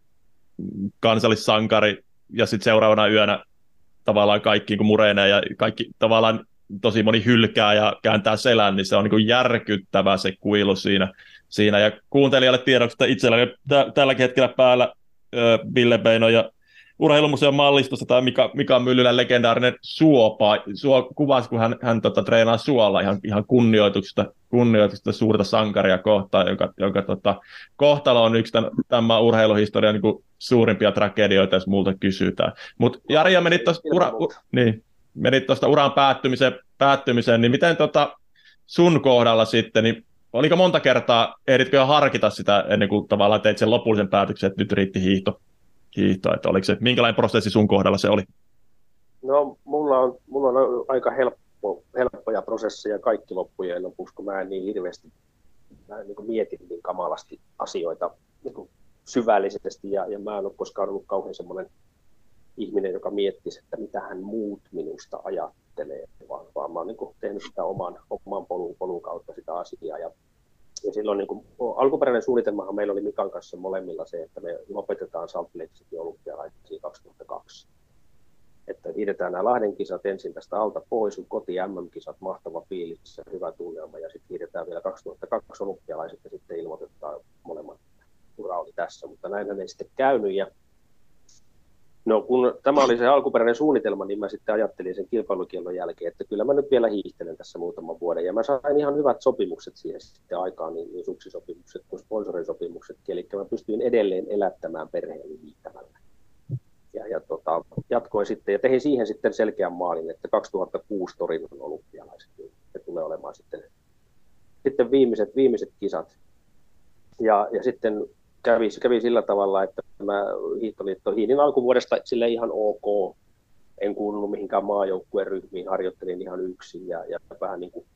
kansallissankari, ja sitten seuraavana yönä tavallaan kaikki niin murenee ja kaikki tavallaan tosi moni hylkää ja kääntää selän, niin se on niin kuin järkyttävä se kuilu siinä. siinä. Ja kuuntelijalle tiedoksi, että itselläni t- tälläkin hetkellä päällä Ville Beino ja urheilumuseon mallistossa tai Mika, Mika Myllylän legendaarinen suopa, suo, kuvasi, kun hän, hän tota, treenaa suolla ihan, ihan kunnioituksesta, kunnioituksesta suurta sankaria kohtaan, jonka, jonka tota, kohtalo on yksi tämän, urheiluhistorian niin suurimpia tragedioita, jos multa kysytään. Mutta Jari, menit tuosta ura, u, niin, menit uran päättymiseen, päättymiseen, niin miten tota, sun kohdalla sitten, niin oliko monta kertaa, ehditkö jo harkita sitä ennen kuin tavallaan teit sen lopullisen päätöksen, että nyt riitti hiihto? Hiihtoa, että oliko se, minkälainen prosessi sun kohdalla se oli? No mulla on, mulla on aika helppo, helppoja prosesseja kaikki loppujen lopuksi, kun mä en niin hirveästi mä en niin mietin niin kamalasti asioita niin syvällisesti ja, ja mä en ole koskaan ollut kauhean semmoinen ihminen, joka miettisi, että mitä hän muut minusta ajattelee, vaan, vaan mä oon niin tehnyt sitä oman, oman polun, polun kautta sitä asiaa ja ja silloin niin kuin, alkuperäinen suunnitelmahan meillä oli Mikan kanssa molemmilla se, että me lopetetaan Salt Lake City olympialaisia 2002. Että hiidetään nämä Lahden kisat ensin tästä alta pois, koti MM-kisat, mahtava fiilis, hyvä tunnelma, ja sitten hiidetään vielä 2002 olympialaiset, ja sitten ilmoitetaan molemmat ura oli tässä, mutta näin ei sitten käynyt, ja No kun tämä oli se alkuperäinen suunnitelma, niin mä sitten ajattelin sen kilpailukiellon jälkeen, että kyllä mä nyt vielä hiihtelen tässä muutaman vuoden. Ja mä sain ihan hyvät sopimukset siihen sitten aikaan, niin, niin suksisopimukset kuin sponsorisopimukset. Eli mä pystyin edelleen elättämään perheeni hiihtämällä. Ja, ja tota, jatkoin sitten ja tein siihen sitten selkeän maalin, että 2006 Torinon olympialaiset, niin se tulee olemaan sitten, sitten viimeiset, viimeiset kisat. Ja, ja sitten kävi, kävi sillä tavalla, että tämä Hiihtoliitto hiinin alkuvuodesta sille ihan ok. en kuulunut mihinkään maajoukkueen ryhmiin, harjoittelin ihan yksin ja, ja vähän niin kuin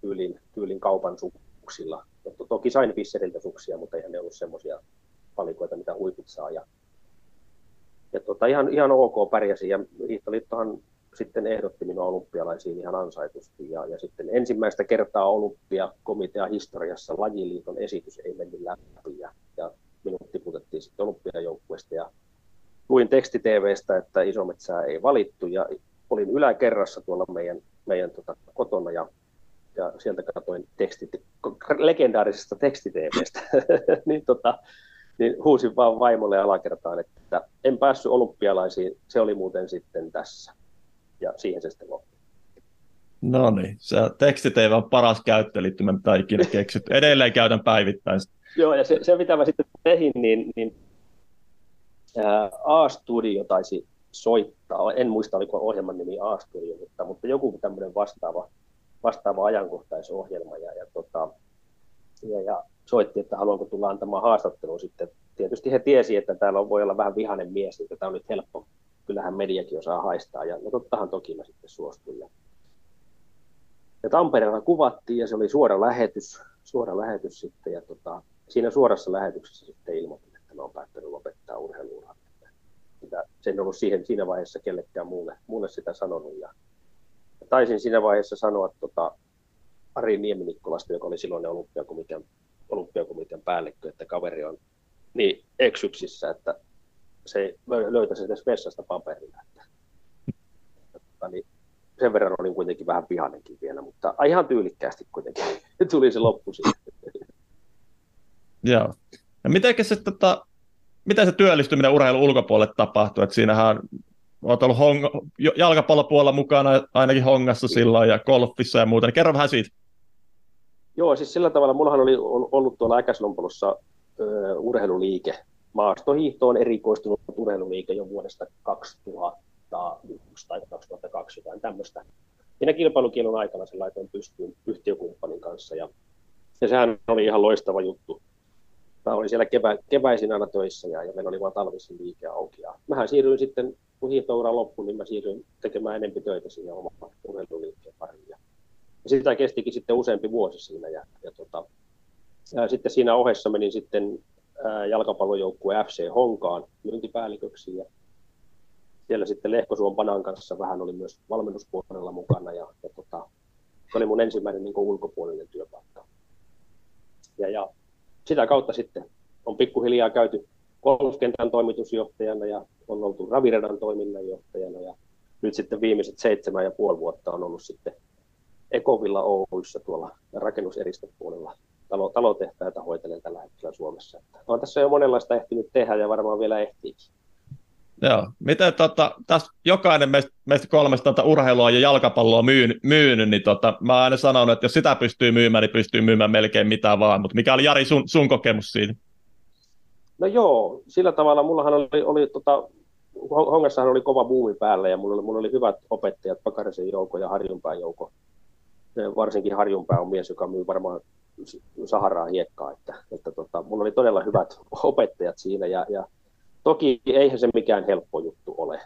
tyylin, tyylin kaupan suksilla. Mutta toki sain Fisseriltä suksia, mutta eihän ne ollut semmoisia palikoita, mitä huiput saa. Ja, ja tota, ihan, ihan ok pärjäsin ja Hiihtoliittohan sitten ehdotti minua olympialaisiin ihan ansaitusti. Ja, ja sitten ensimmäistä kertaa olympiakomitea historiassa lajiliiton esitys ei mennyt läpi. Ja, ja minut tiputettiin sitten olympiajoukkueesta. Ja luin teksti-TVstä, että Isometsää ei valittu. Ja olin yläkerrassa tuolla meidän, meidän tota, kotona. Ja, ja sieltä katsoin tekstit, legendaarisesta teksti-TVstä, niin, tota, niin huusin vaan vaimolle alakertaan, että en päässyt olympialaisiin, se oli muuten sitten tässä. Ja siihen se sitten loppui. No niin, se tekstitv on paras käyttöliittymä, mitä ikinä keksitty. Edelleen käytän päivittäin. Joo, ja se, se mitä mä sitten tehin, niin, niin A-studio taisi soittaa, en muista oliko ohjelman nimi A-studio, mutta, mutta joku tämmöinen vastaava, vastaava ajankohtaisohjelma ja, ja, tota, ja, ja soitti, että haluanko tulla antamaan haastattelun sitten. Tietysti he tiesi, että täällä on, voi olla vähän vihainen mies, että tämä on nyt helppo. Kyllähän mediakin osaa haistaa ja no tottahan toki mä sitten suostuin. Ja, ja Tampereella kuvattiin ja se oli suora lähetys, suora lähetys sitten ja tota, siinä suorassa lähetyksessä sitten ilmoitin, että mä oon päättänyt lopettaa urheiluuraa. Se en ollut siihen, siinä vaiheessa kellekään muulle, muulle sitä sanonut. Ja, ja taisin siinä vaiheessa sanoa tota, Ari Nieminikkolasta, joka oli silloin olympiakomitean, olympiakomitean päällikkö, että kaveri on niin eksyksissä, että se ei löytäisi edes vessasta paperilla. Että, että, niin sen verran olin kuitenkin vähän pihanenkin vielä, mutta ihan tyylikkäästi kuitenkin tuli se loppu sitten. Joo. Ja miten se, tota, miten se työllistyminen urheilun ulkopuolelle tapahtuu? Et siinähän olet ollut hong- jalkapallopuolella mukana ainakin hongassa silloin ja golfissa ja muuta, niin kerro vähän siitä. Joo, siis sillä tavalla, mullahan oli ollut tuolla Äkäslompolossa urheiluliike. Maastohiihto on erikoistunut urheiluliike jo vuodesta 2001 tai 2002 jotain tämmöistä. Siinä kilpailukielon aikana se laitoin pystyyn yhtiökumppanin kanssa ja, ja sehän oli ihan loistava juttu mä olin siellä kevä, keväisin aina töissä ja, ja meillä oli vain talvisin liike auki. Ja mähän siirryin sitten, kun hiihtoura loppui, niin mä siirryin tekemään enempi töitä siinä oman urheiluliikkeen pariin. Ja, ja sitä kestikin sitten useampi vuosi siinä. Ja, ja, tota, ja sitten siinä ohessa menin sitten jalkapallojoukkue FC Honkaan myyntipäälliköksi ja siellä sitten Lehkosuon Panan kanssa vähän oli myös valmennuspuolella mukana ja, ja tota, se oli mun ensimmäinen niin ulkopuolinen työpaikka. Ja, ja sitä kautta sitten on pikkuhiljaa käyty golfkentän toimitusjohtajana ja on oltu Raviredan toiminnanjohtajana ja nyt sitten viimeiset seitsemän ja puoli vuotta on ollut sitten Ekovilla Oyssä tuolla rakennuseristepuolella talo, talotehtäitä hoitelen tällä hetkellä Suomessa. On tässä jo monenlaista ehtinyt tehdä ja varmaan vielä ehtiikin. Joo. Miten tota, tässä jokainen meistä, meistä kolmesta tota urheilua ja jalkapalloa myyn, myynyt, niin tota, mä oon aina sanonut, että jos sitä pystyy myymään, niin pystyy myymään melkein mitä vaan. Mutta mikä oli Jari sun, sun kokemus siitä? No joo, sillä tavalla mullahan oli, oli tota, Hongassahan oli kova buumi päällä ja mulla oli, mulla oli hyvät opettajat, Pakarisen Jouko ja Harjunpään Jouko. Varsinkin Harjunpää on mies, joka myy varmaan Saharaa hiekkaa, että, että tota, mulla oli todella hyvät opettajat siinä ja, ja Toki eihän se mikään helppo juttu ole,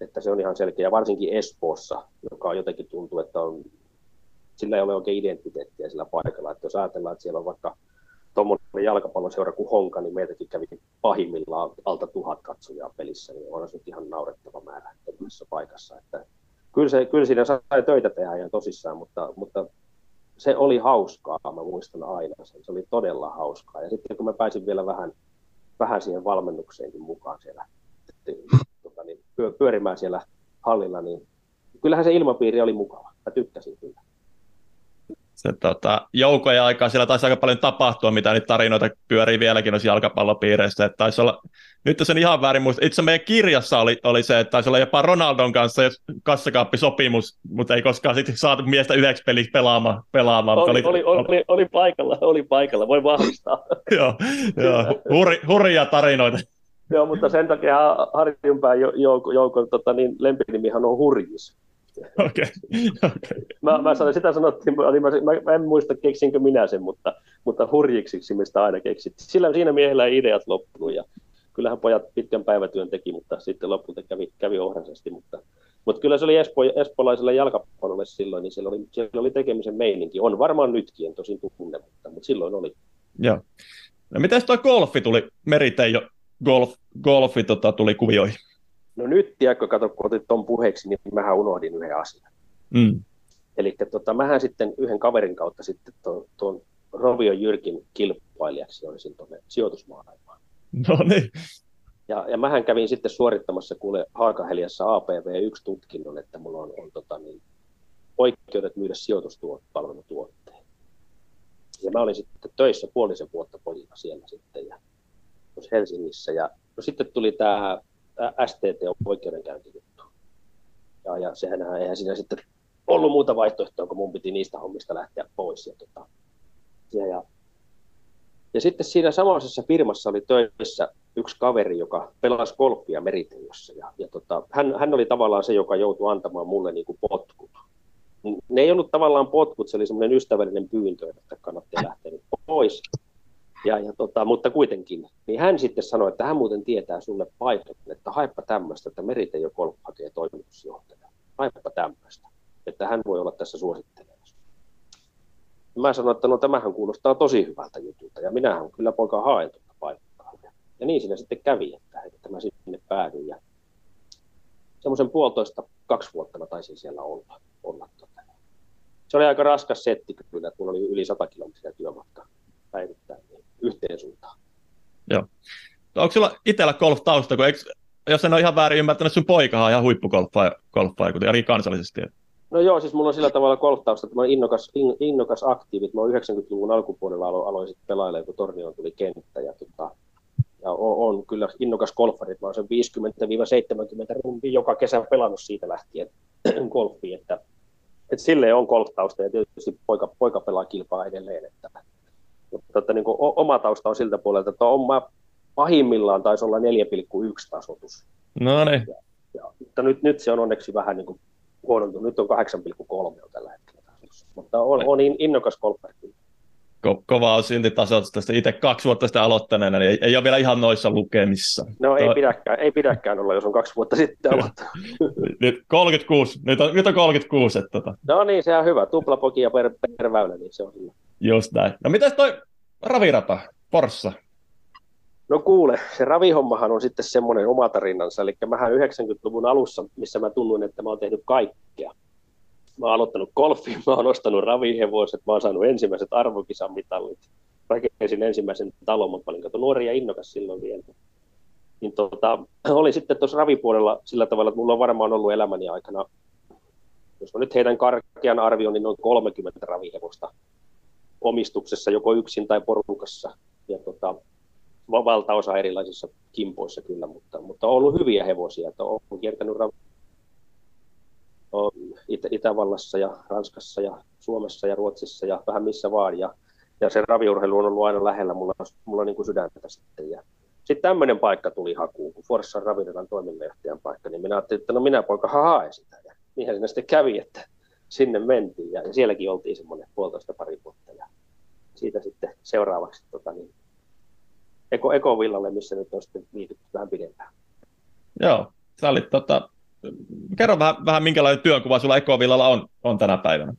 että se on ihan selkeä, varsinkin Espoossa, joka on jotenkin tuntuu, että on, sillä ei ole oikein identiteettiä sillä paikalla. Että jos ajatellaan, että siellä on vaikka tuommoinen jalkapalloseura kuin Honka, niin meitäkin kävi pahimmillaan alta tuhat katsojaa pelissä, niin on se ihan naurettava määrä tuollaisessa paikassa. Että kyllä, se, kyllä siinä sai töitä tehdä ihan tosissaan, mutta, mutta se oli hauskaa, mä muistan aina sen. Se oli todella hauskaa. Ja sitten kun mä pääsin vielä vähän vähän siihen valmennukseenkin mukaan siellä, tota, niin, pyörimään siellä hallilla, niin kyllähän se ilmapiiri oli mukava. Mä tykkäsin kyllä. Se tota, joukoja aikaa siellä taisi aika paljon tapahtua, mitä niitä tarinoita pyörii vieläkin noissa jalkapallopiireissä. Että taisi olla, nyt sen ihan väärin muista, itse meidän kirjassa oli, oli se, että taisi olla jopa Ronaldon kanssa kassakaappisopimus, mutta ei koskaan sitten saatu miestä yhdeksi peliksi pelaamaan. pelaamaan oli, oli, oli, oli, oli, paikalla, oli paikalla, voi vahvistaa. joo, joo hurri, hurria tarinoita. Joo, mutta sen takia Harjunpään joukon jouko, tota, niin lempinimihan on Hurjis. Okei. Okay. okay. Mä, mä sanoin, sitä sanottiin, oli, mä, mä, en muista keksinkö minä sen, mutta, mutta hurjiksiksi mistä aina keksit. Sillä siinä miehellä ei ideat loppunut ja kyllähän pojat pitkän päivätyön teki, mutta sitten lopulta kävi, kävi ohrasesti, mutta Mutta kyllä se oli espo, espoolaiselle jalkapallolle silloin, niin siellä oli, siellä oli tekemisen meininki. On varmaan nytkin, en tosin tunne, mutta, mutta silloin oli. Joo. No miten tuo golfi tuli, Meriteijo golf, golfi tota, tuli kuvioihin? No nyt, tiedätkö, kato, kun otit tuon puheeksi, niin mähän unohdin yhden asian. Mm. Eli tota, mähän sitten yhden kaverin kautta sitten tuon, tuon Rovio Jyrkin kilpailijaksi olisin tuonne sijoitusmaailmaan. No niin. Ja, ja mähän kävin sitten suorittamassa kuule Haakaheliassa APV1-tutkinnon, että mulla on, on tota, niin, oikeudet myydä sijoituspalvelutuotteita. Ja mä olin sitten töissä puolisen vuotta pojina siellä sitten ja Helsingissä. Ja no sitten tuli tämä STT-oikeudenkäyntijuttu. Ja, ja sehän eihän siinä sitten ollut muuta vaihtoehtoa, kun mun piti niistä hommista lähteä pois. Ja, tota, ja, ja, ja sitten siinä samaisessa firmassa oli töissä yksi kaveri, joka pelasi golfia meritejossa. Ja, ja tota, hän, hän oli tavallaan se, joka joutui antamaan mulle niin kuin potkut. Ne ei ollut tavallaan potkut, se oli semmoinen ystävällinen pyyntö, että kannattaa lähteä pois. Ja, ja tota, mutta kuitenkin, niin hän sitten sanoi, että hän muuten tietää sulle paikan, että haippa tämmöistä, että Meritejo Golf hakee toimitusjohtaja. Haippa tämmöistä, että hän voi olla tässä suosittelemassa. Mä sanoin, että no tämähän kuulostaa tosi hyvältä jutulta, ja minähän kyllä poika haen tuota paikkaa. Ja niin siinä sitten kävi, että, että mä sinne päädyin. Ja semmoisen puolitoista, kaksi vuotta mä taisin siellä olla. olla tota. Se oli aika raskas setti kyllä, mulla oli yli 100 kilometriä työmatkaa päivittäin yhteen suuntaan. Joo. No, onko sulla itsellä golf-tausta, kun eikö, jos en ole ihan väärin ymmärtänyt, sun poikahan on ihan huippugolfaaja, kuten eri kansallisesti. No joo, siis mulla on sillä tavalla golf-tausta, että mä olen innokas, in, innokas aktiivit. Mä 90-luvun alkupuolella alo, aloin sitten pelailemaan, kun Tornioon tuli kenttä. Ja, tota, ja on, on, kyllä innokas golfari. Mä oon sen 50-70 rundia joka kesä pelannut siitä lähtien golfiin. Että, että silleen on golf-tausta ja tietysti poika, poika pelaa kilpaa edelleen. Että, mutta että niin kuin oma tausta on siltä puolelta, että on mä pahimmillaan taisi olla 4,1 tasotus. No niin. Ja, ja, mutta nyt, nyt se on onneksi vähän niin kuin huonontunut. Nyt on 8,3 on tällä hetkellä. Mutta on, on innokas golfari Ko- kova on silti tasoitus tästä itse kaksi vuotta sitä aloittaneena, niin ei, ei ole vielä ihan noissa lukemissa. No ei, pidäkään, ei pidäkään olla, jos on kaksi vuotta sitten aloittanut. nyt 36, nyt on, nyt on 36. Että tota. No niin, se on hyvä. Tuplapokia per, per väylä, niin se on hyvä. Just näin. No mitäs toi ravirata, Porssa? No kuule, se ravihommahan on sitten semmoinen oma tarinansa, eli mähän 90-luvun alussa, missä mä tunnuin, että mä oon tehnyt kaikkea. Mä oon aloittanut golfin, mä oon ostanut ravihevoset, mä oon saanut ensimmäiset arvokisamitallit, rakensin ensimmäisen talon, mutta olin kato nuori ja innokas silloin vielä. Niin tota, oli sitten tuossa ravipuolella sillä tavalla, että mulla on varmaan ollut elämäni aikana, jos mä nyt heitän karkean arvion, niin noin 30 ravihevosta omistuksessa joko yksin tai porukassa. Ja tota, valtaosa erilaisissa kimpoissa kyllä, mutta, mutta on ollut hyviä hevosia. Että olen kiertänyt Itä- Itävallassa ja Ranskassa ja Suomessa ja Ruotsissa ja vähän missä vaan. Ja, ja se raviurheilu on ollut aina lähellä mulla, mulla niin kuin sydäntä sitten. Ja sitten tämmöinen paikka tuli hakuun, kun Forssan ravintolan toiminnanjohtajan paikka, niin minä ajattelin, että no minä poika hae sitä. Ja niinhän siinä sitten kävi, että sinne mentiin ja, ja sielläkin oltiin semmoinen puolitoista pari vuotta. Ja siitä sitten seuraavaksi tota, niin, Eko, Ekovillalle, missä nyt on sitten viitytty vähän pidempään. Joo, sä olit, tota, kerro vähän, vähän minkälainen työnkuva sulla Ekovillalla on, on tänä päivänä.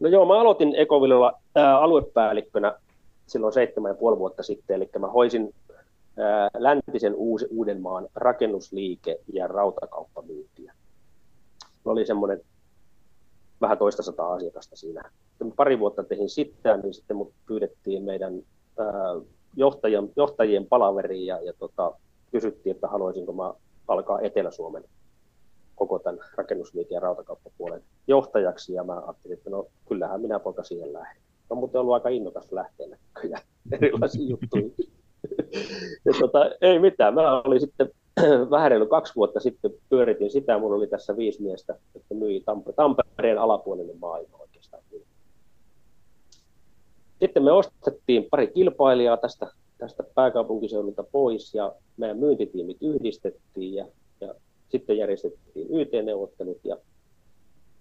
No joo, mä aloitin Ekovillalla ää, aluepäällikkönä silloin seitsemän ja puoli vuotta sitten, eli mä hoisin ää, läntisen Uusi, Uudenmaan rakennusliike- ja rautakauppamyyntiä. Oli semmoinen vähän toista sataa asiakasta siinä. Sitten pari vuotta tein sitä, niin sitten mut pyydettiin meidän johtajien, johtajien palaveriin ja, ja tota, kysyttiin, että haluaisinko mä alkaa Etelä-Suomen koko tämän rakennusliike- ja rautakauppapuolen johtajaksi, ja mä ajattelin, että no kyllähän minä poika siihen lähden. No mutta ollut aika innokas lähteä näköjään erilaisiin juttuihin. ja tota, ei mitään, mä olin sitten vähän reilu kaksi vuotta sitten pyöritin sitä, mulla oli tässä viisi miestä, että myi Tampereen alapuolinen maailma oikeastaan. Sitten me ostettiin pari kilpailijaa tästä, tästä pääkaupunkiseudulta pois ja meidän myyntitiimit yhdistettiin ja, ja sitten järjestettiin YT-neuvottelut ja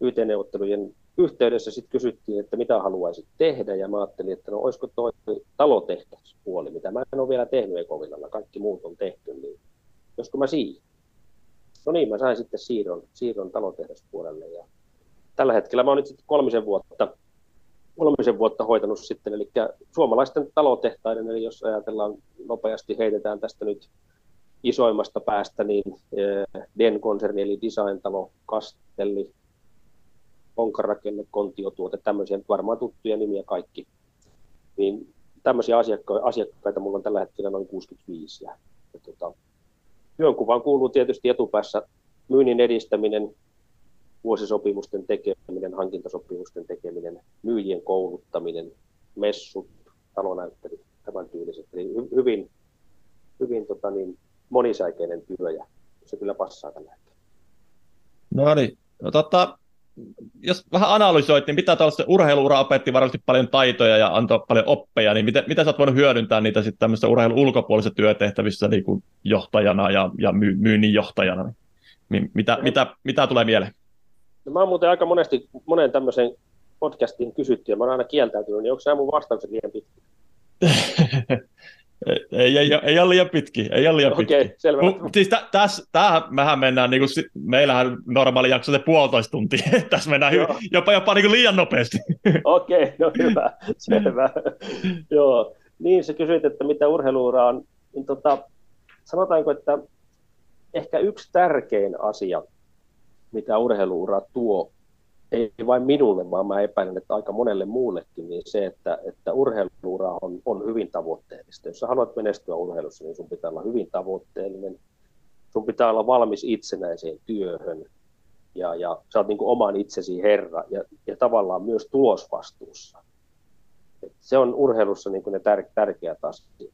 YT-neuvottelujen yhteydessä sitten kysyttiin, että mitä haluaisit tehdä ja mä ajattelin, että no olisiko tuo talotehtäispuoli, mitä mä en ole vielä tehnyt Ekovillalla, kaikki muut on tehty, niin josko mä siihen. no niin, mä sain sitten siirron, siirron talotehdaspuolelle ja tällä hetkellä mä oon nyt kolmisen vuotta, kolmisen vuotta hoitanut sitten, eli suomalaisten talotehtaiden, eli jos ajatellaan nopeasti, heitetään tästä nyt isoimmasta päästä, niin eh, Den-konserni, eli design-talo, Kastelli, Onkarakenne, Kontiotuote, tämmöisiä varmaan tuttuja nimiä kaikki. Niin tämmöisiä asiakkaita, asiakkaita mulla on tällä hetkellä noin 65. Ja, ja tota, työnkuvaan kuuluu tietysti etupäässä myynnin edistäminen, vuosisopimusten tekeminen, hankintasopimusten tekeminen, myyjien kouluttaminen, messut, talonäyttelyt, tämän tyyliset. Eli hyvin, hyvin tota niin, monisäikeinen työ ja se kyllä passaa tällä hetkellä. No niin, no, tota, jos vähän analysoit, niin mitä tällaista urheiluura opetti varmasti paljon taitoja ja antoi paljon oppeja, niin miten, mitä sä oot voinut hyödyntää niitä sitten tämmöisissä urheilun ulkopuolisissa työtehtävissä niin kuin johtajana ja, ja myy, myynnin johtajana? Niin mitä, no. mitä, mitä tulee mieleen? No mä oon muuten aika monesti monen tämmöisen podcastin kysytty ja mä oon aina kieltäytynyt, niin onko nämä mun vastaukset liian pitkiä? Ei, ei, ei ole liian pitki, ei ole liian pitki. Okei, selvä. Mut, siis tä, täs, tämähän mehän mennään, niin kuin, meillähän normaali jakso se puolitoista tuntia, tässä mennään hy, jopa, jopa niin kuin liian nopeasti. Okei, no hyvä, selvä. Joo, niin sä kysyit, että mitä urheiluura on, niin tota, sanotaanko, että ehkä yksi tärkein asia, mitä urheiluura tuo ei vain minulle, vaan mä epäilen, että aika monelle muullekin, niin se, että, että urheiluura on, on hyvin tavoitteellista. Jos sä haluat menestyä urheilussa, niin sun pitää olla hyvin tavoitteellinen, sun pitää olla valmis itsenäiseen työhön, ja, ja sä oot niin kuin oman itsesi herra, ja, ja tavallaan myös tulosvastuussa. Et se on urheilussa niin kuin ne tär, tärkeät asiat.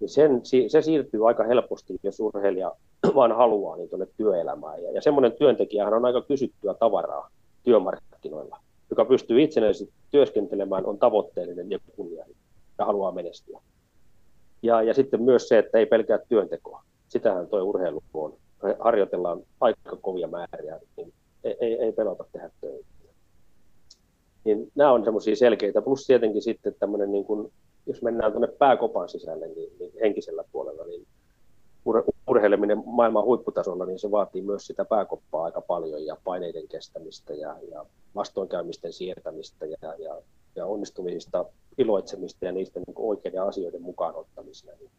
Niin sen, se siirtyy aika helposti, jos urheilija vaan haluaa niin tuonne työelämään. Ja, ja semmoinen työntekijähän on aika kysyttyä tavaraa työmarkkinoilla, joka pystyy itsenäisesti työskentelemään, on tavoitteellinen ja kunnianhimoinen ja haluaa menestyä. Ja, ja sitten myös se, että ei pelkää työntekoa. Sitähän tuo urheilu on. Harjoitellaan aika kovia määriä, niin ei, ei, ei pelota tehdä töitä. Niin nämä on semmoisia selkeitä, plus tietenkin sitten tämmöinen, niin kuin, jos mennään tuonne pääkopan sisälle, niin, niin henkisellä puolella, niin urheileminen maailman huipputasolla, niin se vaatii myös sitä pääkoppaa aika paljon ja paineiden kestämistä ja, ja vastoinkäymisten siirtämistä ja, ja, ja onnistumisista iloitsemista ja niistä niin oikeiden asioiden mukaan ottamista. Niin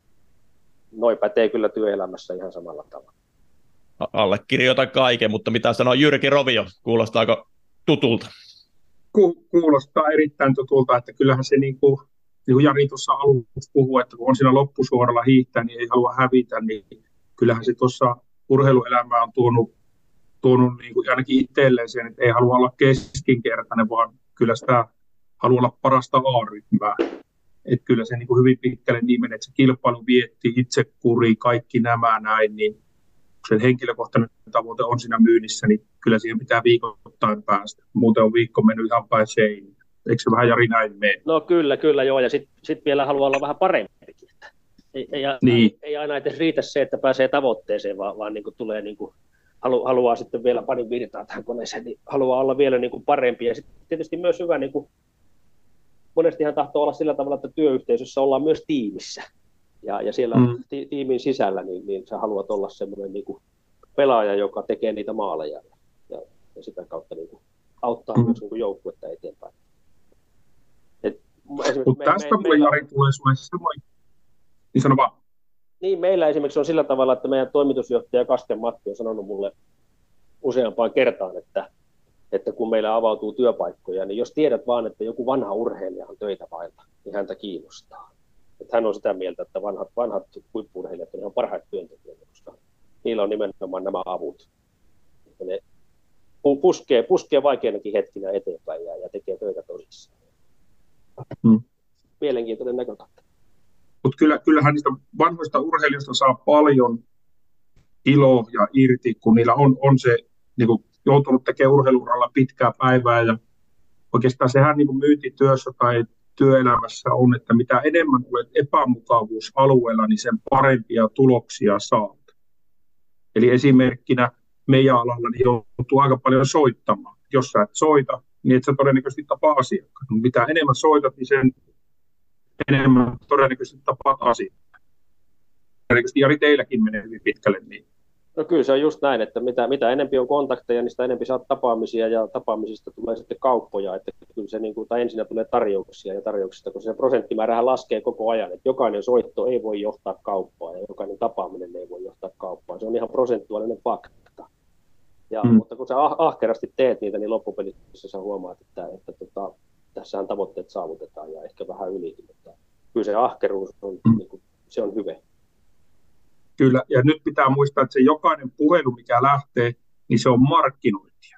noin pätee kyllä työelämässä ihan samalla tavalla. Allekirjoitan kaiken, mutta mitä sanoo Jyrki Rovio, kuulostaako tutulta? Ku, kuulostaa erittäin tutulta, että kyllähän se niin kuin niin kuin Jari tuossa alussa puhui, että kun on siinä loppusuoralla hiihtää, niin ei halua hävitä, niin kyllähän se tuossa urheiluelämää on tuonut, tuonut niin kuin ainakin itselleen sen, että ei halua olla keskinkertainen, vaan kyllä sitä haluaa olla parasta A-ryhmää. Että kyllä se niin kuin hyvin pitkälle niin menee, että se kilpailu vietti, kuri, kaikki nämä näin, niin kun se henkilökohtainen tavoite on siinä myynnissä, niin kyllä siihen pitää viikoittain päästä. Muuten on viikko mennyt ihan päin seiniin. Eikö se vähän Jari näin mene? No kyllä, kyllä joo, ja sitten sit vielä haluaa olla vähän parempikin. Ei, ei, niin. ei aina edes riitä se, että pääsee tavoitteeseen, vaan, vaan niin kuin tulee niin kuin, halu, haluaa sitten vielä parin virtaa tähän koneeseen, niin haluaa olla vielä niin kuin parempi. Ja sitten tietysti myös hyvä, niin kuin, monestihan tahtoo olla sillä tavalla, että työyhteisössä ollaan myös tiimissä. Ja, ja siellä mm. ti, tiimin sisällä, niin, niin sä haluat olla semmoinen niin kuin pelaaja, joka tekee niitä maaleja. Ja, ja sitä kautta niin kuin, auttaa mm. myös niin kuin joukkuetta eteenpäin. Mutta tästä me, mulle, Jari, tulee sulle semmoinen, niin sano vaan. Niin, meillä esimerkiksi on sillä tavalla, että meidän toimitusjohtaja Kasken Matti on sanonut mulle useampaan kertaan, että, että kun meillä avautuu työpaikkoja, niin jos tiedät vaan, että joku vanha urheilija on töitä vailla, niin häntä kiinnostaa. Että hän on sitä mieltä, että vanhat, vanhat huippurheilijat on ihan parhaita työntekijöitä, koska niillä on nimenomaan nämä avut. Että ne puskee, puskee vaikeinakin hetkinä eteenpäin ja, ja tekee töitä tosissaan. Mm. Mielenkiintoinen näkökanta. Mutta kyllä, kyllähän niistä vanhoista urheilijoista saa paljon iloa ja irti, kun niillä on, on se niin kuin joutunut tekemään urheiluuralla pitkää päivää ja oikeastaan sehän niin kuin myyntityössä tai työelämässä on, että mitä enemmän olet epämukavuusalueella, niin sen parempia tuloksia saat. Eli esimerkkinä meidän alalla niin joutuu aika paljon soittamaan. Jos sä et soita, niin et sä todennäköisesti tapaa asiakkaan. Mitä enemmän soitat, niin sen enemmän todennäköisesti tapaat asiakkaan. Todennäköisesti Jari teilläkin menee hyvin pitkälle niin. No kyllä se on just näin, että mitä, mitä enempi on kontakteja, niin sitä enempi saat tapaamisia ja tapaamisista tulee sitten kauppoja, että kyllä se niin kuin, tai ensin tulee tarjouksia ja tarjouksista, kun se prosenttimäärähän laskee koko ajan, että jokainen soitto ei voi johtaa kauppaa ja jokainen tapaaminen ei voi johtaa kauppaa. Se on ihan prosentuaalinen fakta. Ja, mm. Mutta kun sä ah, ahkerasti teet niitä, niin loppupelissä sä huomaat, että, että tota, tässähän tavoitteet saavutetaan ja ehkä vähän ylikin, mutta kyllä se ahkeruus on, mm. niin kuin, se on hyvä. Kyllä, ja nyt pitää muistaa, että se jokainen puhelu, mikä lähtee, niin se on markkinointia.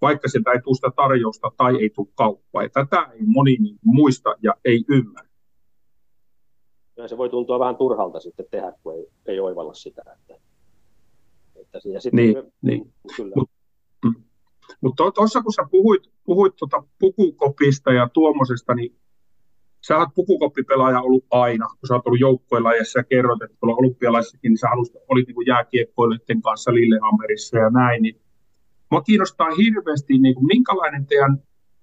Vaikka sieltä ei tule sitä tarjousta tai ei tule kauppaa. Ja tätä ei moni niin muista ja ei ymmärrä. Ja se voi tuntua vähän turhalta sitten tehdä, kun ei, ei oivalla sitä. Että, ja sitten niin, me, niin. Kyllä. Mut, mm. Mutta tuossa kun sä puhuit, puhuit tuota pukukopista ja tuommoisesta, niin sä oot pukukoppipelaaja ollut aina, kun sä oot ollut joukkuelajeissa ja kerrot, että tuolla olympialaisissakin, niin sä halusit, olit niin jääkiekkoilijoiden kanssa Lillehammerissa ja näin, niin Mua kiinnostaa hirveästi, niin kuin, minkälainen teidän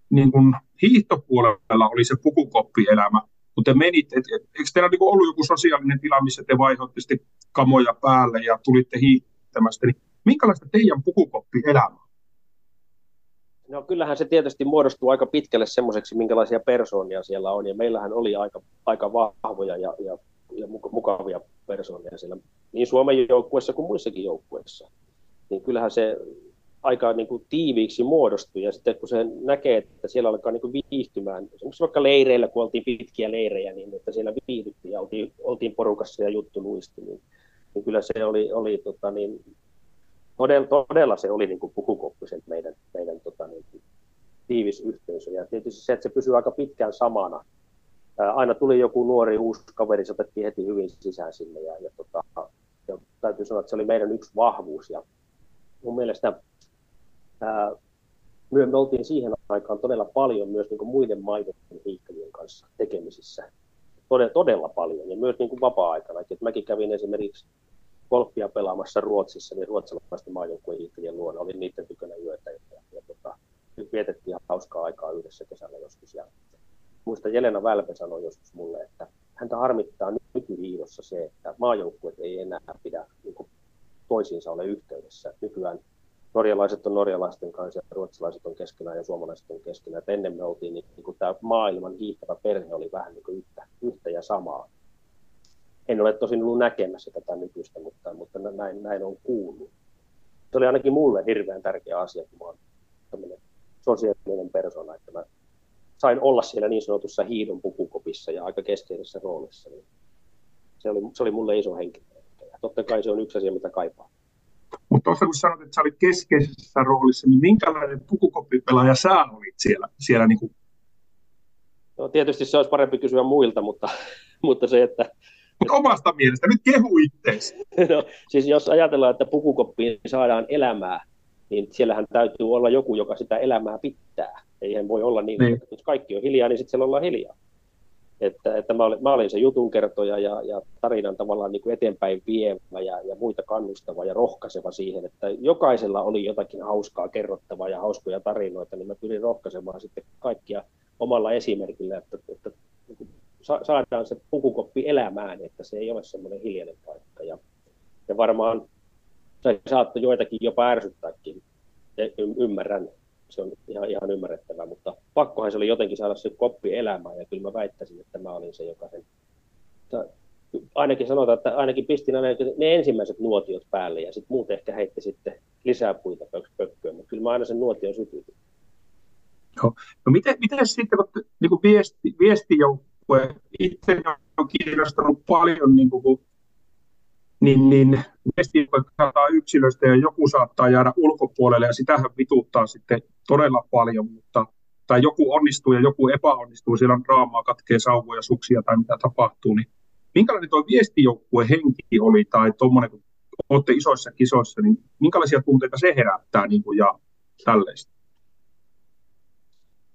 niin kuin, hiihtopuolella oli se pukukoppielämä, kun te menit, et, et, eikö teillä niin ollut joku sosiaalinen tila, missä te vaihoitte kamoja päälle ja tulitte hiihtämästä, niin minkälaista teidän pukukoppielämä No kyllähän se tietysti muodostuu aika pitkälle semmoiseksi, minkälaisia persoonia siellä on, ja meillähän oli aika, aika vahvoja ja, ja, ja mukavia persoonia siellä niin Suomen joukkueessa kuin muissakin joukkueissa. Niin kyllähän se aika niin kuin tiiviiksi muodostui, ja sitten kun se näkee, että siellä alkaa niin kuin viihtymään, esimerkiksi vaikka leireillä, kun oltiin pitkiä leirejä, niin että siellä viihdyttiin ja oltiin, oltiin porukassa ja juttu luisti, niin, niin kyllä se oli, oli tota, niin, todella, todella se oli niin kuin pukukoppiset meidän, meidän tota, niin, tiivis yhteisö. Ja tietysti se, että se pysyy aika pitkään samana. Ää, aina tuli joku nuori uusi kaveri, se otettiin heti hyvin sisään sinne. Ja, ja, tota, ja täytyy sanoa, että se oli meidän yksi vahvuus. Ja mun mielestä ää, me oltiin siihen aikaan todella paljon myös niin kuin muiden maiden hiihtäjien kanssa tekemisissä. Todella, todella paljon ja myös niin kuin vapaa-aikana. Et mäkin kävin esimerkiksi golfia pelaamassa Ruotsissa, niin ruotsalaisten maajoukkueen hiihtäjien luona. Olin niiden tykönä yötä ja, ja tota, vietettiin hauskaa aikaa yhdessä kesällä joskus. Ja muista Jelena Välpe sanoi joskus mulle, että häntä harmittaa nykyhiidossa se, että maajoukkueet ei enää pidä niin kuin, toisiinsa ole yhteydessä. Nykyään norjalaiset on norjalaisten kanssa ja ruotsalaiset on keskenään ja suomalaiset on keskenään. Et ennen me oltiin, niin, niin kuin tämä maailman hiihtävä perhe oli vähän niin kuin yhtä, yhtä ja samaa en ole tosin ollut näkemässä tätä nykyistä, mutta, mutta näin, näin on kuullut. Se oli ainakin mulle hirveän tärkeä asia, kun mä olen sosiaalinen persona, että mä sain olla siellä niin sanotussa hiidon pukukopissa ja aika keskeisessä roolissa. Niin se, oli, se oli mulle iso henkilö. Totta kai se on yksi asia, mitä kaipaa. Mutta tuossa kun sanoit, että sä olit keskeisessä roolissa, niin minkälainen pukukoppipelaaja sä olit siellä? siellä niin kuin... no, tietysti se olisi parempi kysyä muilta, mutta, mutta se, että mutta omasta mielestä, nyt kehu itteesi. No, siis jos ajatellaan, että pukukoppiin saadaan elämää, niin siellähän täytyy olla joku, joka sitä elämää pitää. Eihän voi olla niin, niin. että jos kaikki on hiljaa, niin sitten siellä ollaan hiljaa. Että, että mä, olin, mä olin se jutunkertoja ja, ja tarinan tavallaan niin kuin eteenpäin vievä ja, ja muita kannustava ja rohkaiseva siihen, että jokaisella oli jotakin hauskaa kerrottavaa ja hauskoja tarinoita, niin mä pyrin rohkaisemaan sitten kaikkia omalla esimerkillä, että, että saadaan se pukukoppi elämään, että se ei ole semmoinen hiljainen paikka. Ja, ja varmaan se saattoi joitakin jopa ärsyttääkin, y- ymmärrän, se on ihan, ihan ymmärrettävää, mutta pakkohan se oli jotenkin saada se koppi elämään, ja kyllä mä väittäisin, että mä olin se, joka sen, ainakin sanotaan, että ainakin pistin aina ne ensimmäiset nuotiot päälle, ja sitten muut ehkä heitti sitten lisää puita pökköön, mutta kyllä mä aina sen nuotion sytytin. Joo. No miten, miten sitten, kun niin viesti, viestijoukkue joukkue. Itse on kiinnostanut paljon niin kuin, niin, niin saattaa yksilöstä ja joku saattaa jäädä ulkopuolelle ja sitähän vituttaa sitten todella paljon, mutta tai joku onnistuu ja joku epäonnistuu, siellä on draamaa, katkee sauvoja, suksia tai mitä tapahtuu, niin minkälainen tuo viestijoukkue henki oli tai tuommoinen, kun olette isoissa kisoissa, niin minkälaisia tunteita se herättää niin kuin, ja tällaista?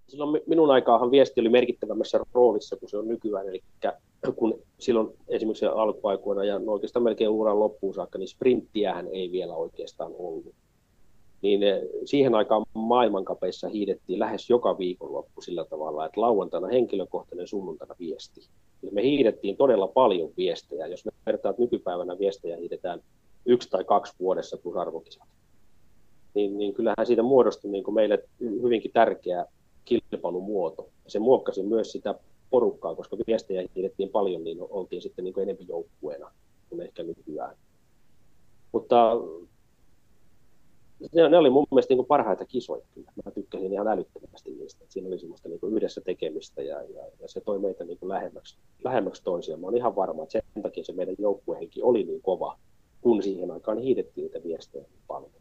silloin minun aikaahan viesti oli merkittävämmässä roolissa kuin se on nykyään, eli kun silloin esimerkiksi alkuaikoina ja no oikeastaan melkein uran loppuun saakka, niin sprinttiähän ei vielä oikeastaan ollut. Niin eh, siihen aikaan maailmankapeissa hiidettiin lähes joka viikonloppu sillä tavalla, että lauantaina henkilökohtainen, sunnuntaina viesti. Eli me hiidettiin todella paljon viestejä. Jos me vertaat nykypäivänä viestejä hiidetään yksi tai kaksi vuodessa plus arvokisat. Niin, niin kyllähän siitä muodostui niin kuin meille hyvinkin tärkeä kilpailumuoto. Se muokkasi myös sitä porukkaa, koska viestejä hiidettiin paljon, niin oltiin sitten niin enemmän joukkueena kuin ehkä nykyään. Mutta ne, ne oli mun mielestä niin kuin parhaita kisoja. Kyllä. Mä tykkäsin ihan älyttömästi niistä. Että siinä oli semmoista niin kuin yhdessä tekemistä ja, ja, ja se toi meitä niin kuin lähemmäksi, lähemmäksi toisiaan. Mä olen ihan varma, että sen takia se meidän joukkuehenki oli niin kova, kun siihen aikaan hiidettiin niitä viestejä niin paljon.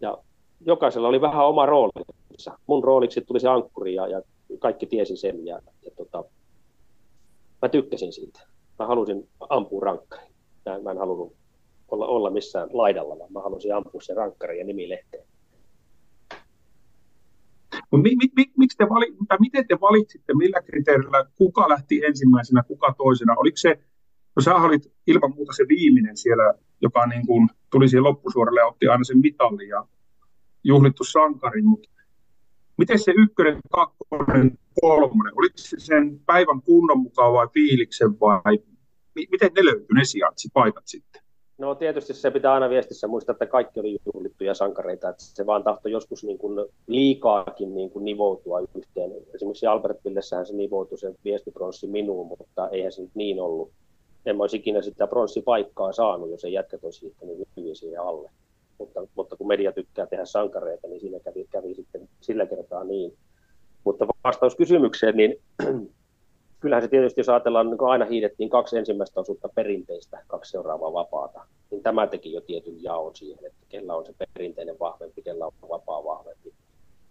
Ja jokaisella oli vähän oma roolinsa. Mun rooliksi tuli se ankkuri ja, ja kaikki tiesi sen ja, ja tota, mä tykkäsin siitä. Mä halusin ampua rankkari. Mä, mä en halunnut olla, olla missään laidalla, vaan mä halusin ampua sen rankkari ja nimi lehteen. Mi, mi, mi, miksi te vali, tai miten te valitsitte, millä kriteerillä, kuka lähti ensimmäisenä, kuka toisena? Oliko se, no sä olit ilman muuta se viimeinen siellä, joka niin kuin tuli siihen loppusuoralle ja otti aina sen mitallin ja juhlittu sankari, mutta miten se ykkönen, kakkonen, kolmonen, oliko se sen päivän kunnon mukaan vai fiiliksen vai miten ne löytyi ne sijaitsi paikat sitten? No tietysti se pitää aina viestissä muistaa, että kaikki oli juhlittuja sankareita, että se vaan tahtoi joskus niin kuin liikaakin niin kuin nivoutua yhteen. Esimerkiksi Albert Villessähän se nivoutui se viestipronssi minuun, mutta eihän se nyt niin ollut. En olisi ikinä sitä pronssipaikkaa saanut, jos ei jätkät olisi hiihtänyt hyvin siihen alle. Mutta, mutta kun media tykkää tehdä sankareita, niin siinä kävi, kävi sitten sillä kertaa niin. Mutta vastaus kysymykseen, niin kyllähän se tietysti, jos ajatellaan, niin aina hiidettiin kaksi ensimmäistä osuutta perinteistä, kaksi seuraavaa vapaata, niin tämä teki jo tietyn jaon siihen, että kellä on se perinteinen vahvempi, kellä on vapaa vahvempi.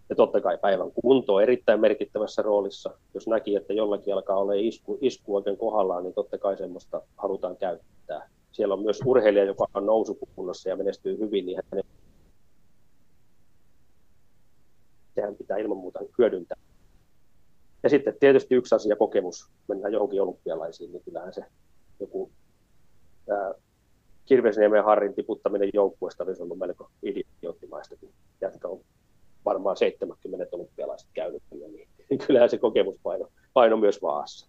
Ja totta kai päivän kunto on erittäin merkittävässä roolissa. Jos näki, että jollakin alkaa olla isku, isku oikein kohdallaan, niin totta kai semmoista halutaan käyttää. Siellä on myös urheilija, joka on nousukunnossa ja menestyy hyvin, niin hänen sehän pitää ilman muuta hyödyntää ja sitten tietysti yksi asia, kokemus, mennään johonkin olympialaisiin, niin kyllähän se joku Kirvesniemen Harrin tiputtaminen joukkueesta olisi ollut melko idioottimaista, kun jätkä on varmaan 70 olympialaiset käynyt, niin, niin kyllähän se kokemuspaino paino myös vaassa.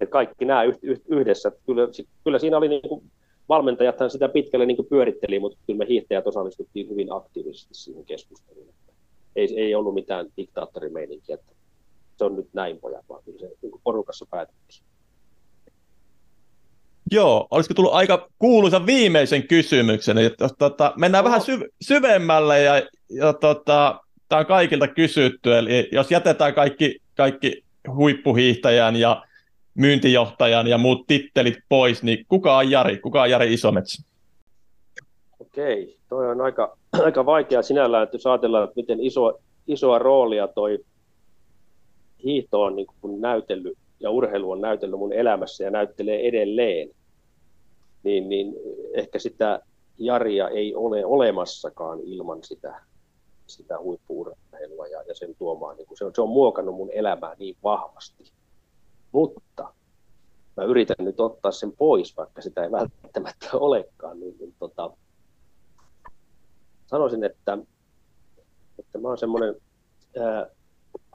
Et kaikki nämä yhdessä, kyllä, kyllä siinä oli niin kuin, valmentajathan sitä pitkälle niin pyöritteli, mutta kyllä me hiihtäjät osallistuttiin hyvin aktiivisesti siihen keskusteluun. Ei, ei ollut mitään diktaattorimeininkiä, että se on nyt näin pojat, vaan kyllä se niin porukassa päätettiin. Joo, olisiko tullut aika kuuluisa viimeisen kysymyksen, että tota, mennään no. vähän syv- syvemmälle ja, ja tota, tämä on kaikilta kysytty, eli jos jätetään kaikki, kaikki huippuhiihtäjän ja myyntijohtajan ja muut tittelit pois, niin kuka on Jari? Kuka on Jari Isometsä? Okei, toi on aika, aika vaikea sinällään, että jos ajatellaan, että miten iso, isoa roolia toi hiihto on niin kuin näytellyt ja urheilu on näytellyt mun elämässä ja näyttelee edelleen, niin, niin ehkä sitä Jaria ei ole olemassakaan ilman sitä, sitä huippuurheilua ja, ja sen tuomaa. Niin se, on, se on muokannut mun elämää niin vahvasti. Mutta mä yritän nyt ottaa sen pois, vaikka sitä ei välttämättä olekaan. Niin, niin tota, sanoisin, että, että mä oon semmoinen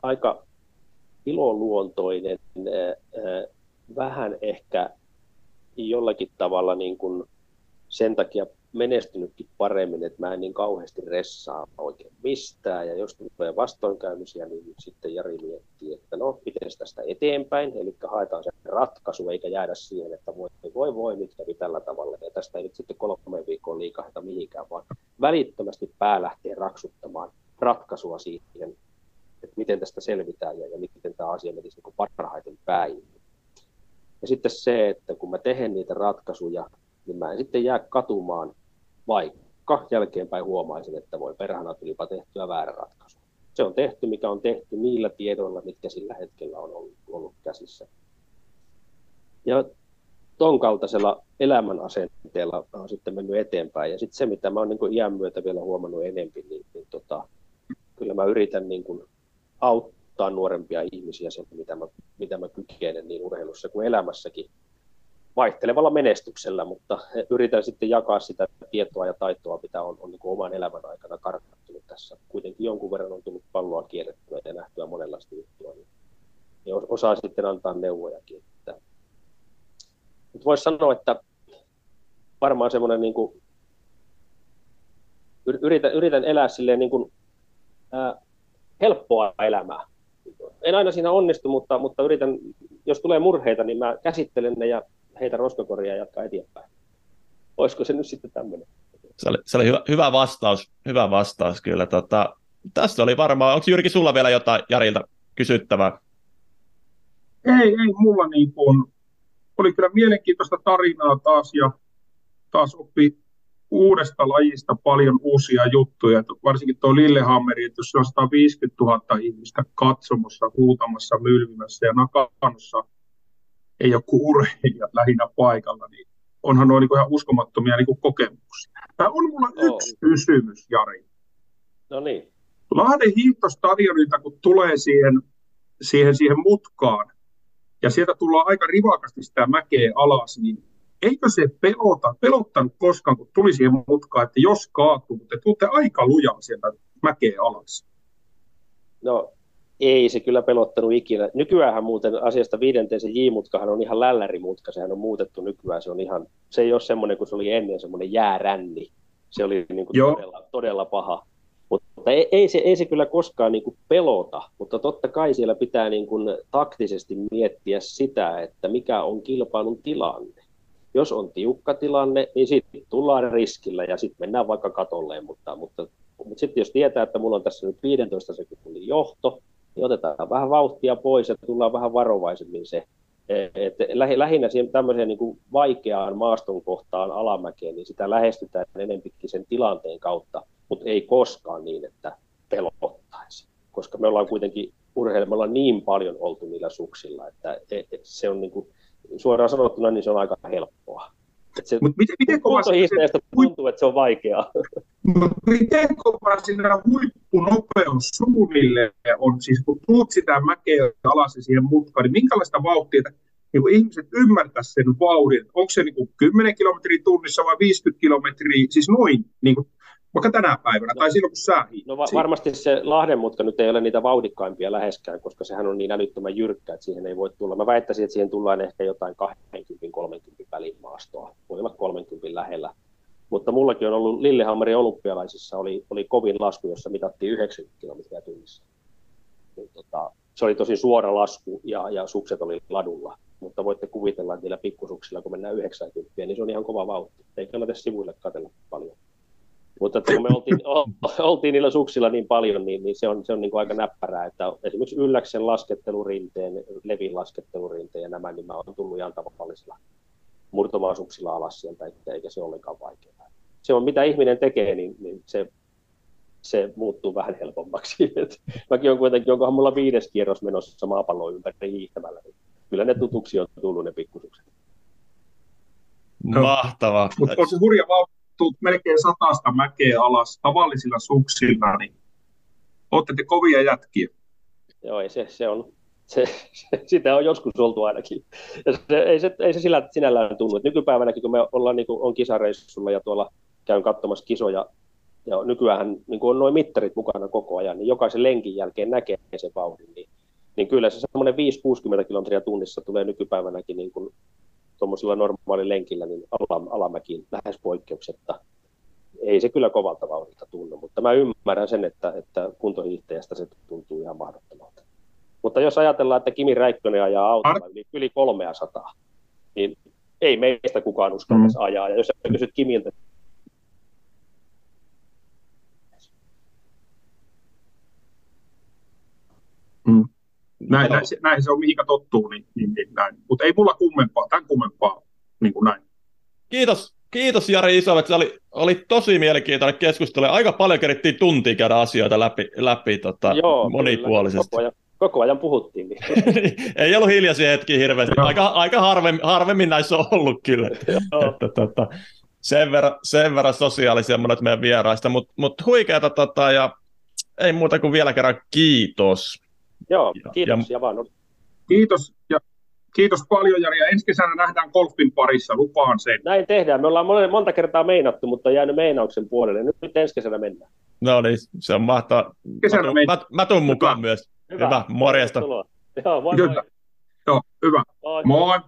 aika iloluontoinen, vähän ehkä jollakin tavalla niin kuin sen takia menestynytkin paremmin, että mä en niin kauheasti ressaa oikein mistään. Ja jos tulee vastoinkäymisiä, niin sitten Jari miettii, että no, miten tästä eteenpäin, eli haetaan se ratkaisu, eikä jäädä siihen, että voi voi, voi nyt kävi tällä tavalla. Ja tästä ei nyt sitten kolme viikkoa liikahda mihinkään, vaan välittömästi pää lähtee raksuttamaan ratkaisua siihen, että miten tästä selvitään ja, ja miten tämä asia menisi niin parhaiten päin. Ja sitten se, että kun mä teen niitä ratkaisuja, niin mä en sitten jää katumaan, vaikka jälkeenpäin huomaisin, että voi perhana tulipa tehtyä väärä ratkaisu. Se on tehty, mikä on tehty niillä tiedoilla, mitkä sillä hetkellä on ollut, ollut käsissä. Ja ton kaltaisella elämän asenteella on sitten mennyt eteenpäin. Ja sitten se, mitä mä oon niin iän myötä vielä huomannut enemmän, niin, niin tota, kyllä mä yritän niin kuin auttaa nuorempia ihmisiä sen, mitä mä, mitä mä kykenen niin urheilussa kuin elämässäkin vaihtelevalla menestyksellä, mutta yritän sitten jakaa sitä tietoa ja taitoa, mitä on, on niin oman elämän aikana karttunut tässä. Kuitenkin jonkun verran on tullut palloa kierrettyä ja nähtyä monenlaista juttua, niin, niin osaa sitten antaa neuvojakin. Että, mutta voisi sanoa, että varmaan semmoinen niin yritän, yritän elää silleen niin kuin, ää, helppoa elämää. En aina siinä onnistu, mutta, mutta yritän, jos tulee murheita, niin mä käsittelen ne ja heitä roskakoria ja jatkaa eteenpäin. Olisiko se nyt sitten tämmöinen? Se oli, se oli hyvä, hyvä, vastaus, hyvä vastaus kyllä. Tota, tässä oli varmaan, onko Jyrki sulla vielä jotain Jarilta kysyttävää? Ei, ei mulla niin kuin, oli kyllä mielenkiintoista tarinaa taas ja taas oppi uudesta lajista paljon uusia juttuja, varsinkin tuo Lillehammeri, että jos on 150 000 ihmistä katsomassa, huutamassa, mylvimässä ja nakanossa ei ole kuin urheilijat lähinnä paikalla, niin onhan noin niin ihan uskomattomia niin kuin kokemuksia. Tämä on mulla oh. yksi kysymys, Jari. No niin. Lahden hiihtostadionilta, kun tulee siihen, siihen, siihen mutkaan, ja sieltä tullaan aika rivakasti sitä mäkeä alas, niin eikö se pelota, pelottanut koskaan, kun tuli siihen mutkaan, että jos kaatuu, mutta te tuutte aika lujaa sieltä mäkeä alas? No ei se kyllä pelottanut ikinä. Nykyään muuten asiasta viidenteen se J-mutkahan on ihan lällärimutka, sehän on muutettu nykyään, se on ihan, se ei ole semmoinen kuin se oli ennen, semmoinen jääränni. Se oli niin kuin todella, todella paha. Mutta ei, ei, se, ei se kyllä koskaan niin kuin pelota, mutta totta kai siellä pitää niin kuin taktisesti miettiä sitä, että mikä on kilpailun tilanne. Jos on tiukka tilanne, niin sitten tullaan riskillä ja sitten mennään vaikka katolleen, mutta, mutta, mutta sitten jos tietää, että mulla on tässä nyt 15 sekunnin johto, niin otetaan vähän vauhtia pois ja tullaan vähän varovaisemmin se. Et lähinnä siihen tämmöiseen niin kuin vaikeaan maaston kohtaan alamäkeen, niin sitä lähestytään enempikin sen tilanteen kautta, mutta ei koskaan niin, että pelottaisi. Koska me ollaan kuitenkin urheilemalla niin paljon oltu niillä suksilla, että se on niin kuin, suoraan sanottuna niin se on aika helppoa. se Mut miten, miten kova se, tuntuu, että se on vaikeaa. Mutta miten kova siinä huippunopeus suunnilleen on, siis kun tuut sitä mäkeä alas ja siihen mutkaan, niin minkälaista vauhtia, niin kuin ihmiset ymmärtäisivät sen vauhdin, onko se niin kuin 10 kilometriä tunnissa vai 50 kilometriä, siis noin, niin kuin vaikka tänä päivänä, no, tai silloin kun sää No va- varmasti se Lahden mutka nyt ei ole niitä vauhdikkaimpia läheskään, koska sehän on niin älyttömän jyrkkä, että siihen ei voi tulla. Mä väittäisin, että siihen tullaan ehkä jotain 20-30 välin maastoa, voi olla 30 lähellä. Mutta mullakin on ollut Lillehammerin olympialaisissa, oli, oli kovin lasku, jossa mitattiin 90 kilometriä tunnissa. Niin, tota, se oli tosi suora lasku ja, ja sukset oli ladulla. Mutta voitte kuvitella, että niillä pikkusuksilla, kun mennään 90, niin se on ihan kova vauhti. Ei kannata sivuille katella paljon. Mutta että kun me oltiin, oltiin niillä suksilla niin paljon, niin, niin se on, se on niin kuin aika näppärää, että esimerkiksi Ylläksen laskettelurinteen, Levin laskettelurinteen ja nämä, niin mä olen tullut ihan tavallisilla murtomaasuksilla alas sieltä, että eikä se ollenkaan vaikeaa. Se on mitä ihminen tekee, niin, niin se, se muuttuu vähän helpommaksi. Et mäkin on kuitenkin, onkohan mulla viides kierros menossa maapallon ympäri hiihtämällä, niin kyllä ne tutuksi on tullut ne pikkusukset. Mahtavaa. Mutta on se hurja vauhti tuut melkein satasta mäkeä alas tavallisilla suksilla, niin olette te kovia jätkiä. Joo, ei se, se on, se, se, sitä on joskus oltu ainakin. Ja se, ei, se, ei se sillä sinällään tunnu. Nykypäivänäkin, kun me ollaan niin kuin, on kisareissulla ja tuolla käyn katsomassa kisoja, ja nykyään niin on noin mittarit mukana koko ajan, niin jokaisen lenkin jälkeen näkee sen vauhdin, niin, niin kyllä se semmoinen 5-60 kilometriä tunnissa tulee nykypäivänäkin niin kuin tuommoisella normaalilla lenkillä niin alamäkiin lähes poikkeuksetta. Ei se kyllä kovalta vauhdilta tunnu, mutta mä ymmärrän sen, että, että kuntohiihtäjästä se tuntuu ihan mahdottomalta. Mutta jos ajatellaan, että Kimi Räikkönen ajaa autolla yli, yli 300, niin ei meistä kukaan uskaltaisi mm. ajaa. Ja jos kysyt Kimiltä, mm. Näin, näin, näin se on, mihinkä tottuu, niin, niin, niin näin. Mutta ei mulla kummempaa, tämän kummempaa, niin kuin näin. Kiitos, kiitos Jari Isovek, se oli, oli tosi mielenkiintoinen keskustelu. Aika paljon kerittiin tuntia käydä asioita läpi, läpi tota, Joo, monipuolisesti. Koko ajan, koko ajan puhuttiin. Niin. ei ollut hiljaisia hetkiä hirveästi. Aika, aika harvemmin, harvemmin näissä on ollut kyllä. että, tota, sen, verran, sen verran sosiaalisia monet meidän vieraista, mutta mut huikeata tota, ja ei muuta kuin vielä kerran kiitos. Joo, kiitos ja, ja vaan. Kiitos ja kiitos paljon Jari ja ensi kesänä nähdään golfin parissa, lupaan sen. Näin tehdään, me ollaan monta kertaa meinattu, mutta jäänyt meinauksen puolelle. Nyt ensi kesänä mennään. No niin, se on mahtavaa. Kesänä mä, tuun, mä, mä tuun mukaan hyvä. myös. Hyvä, hyvä. morjesta. Joo, moi, moi. Joo, hyvä. Moi. moi.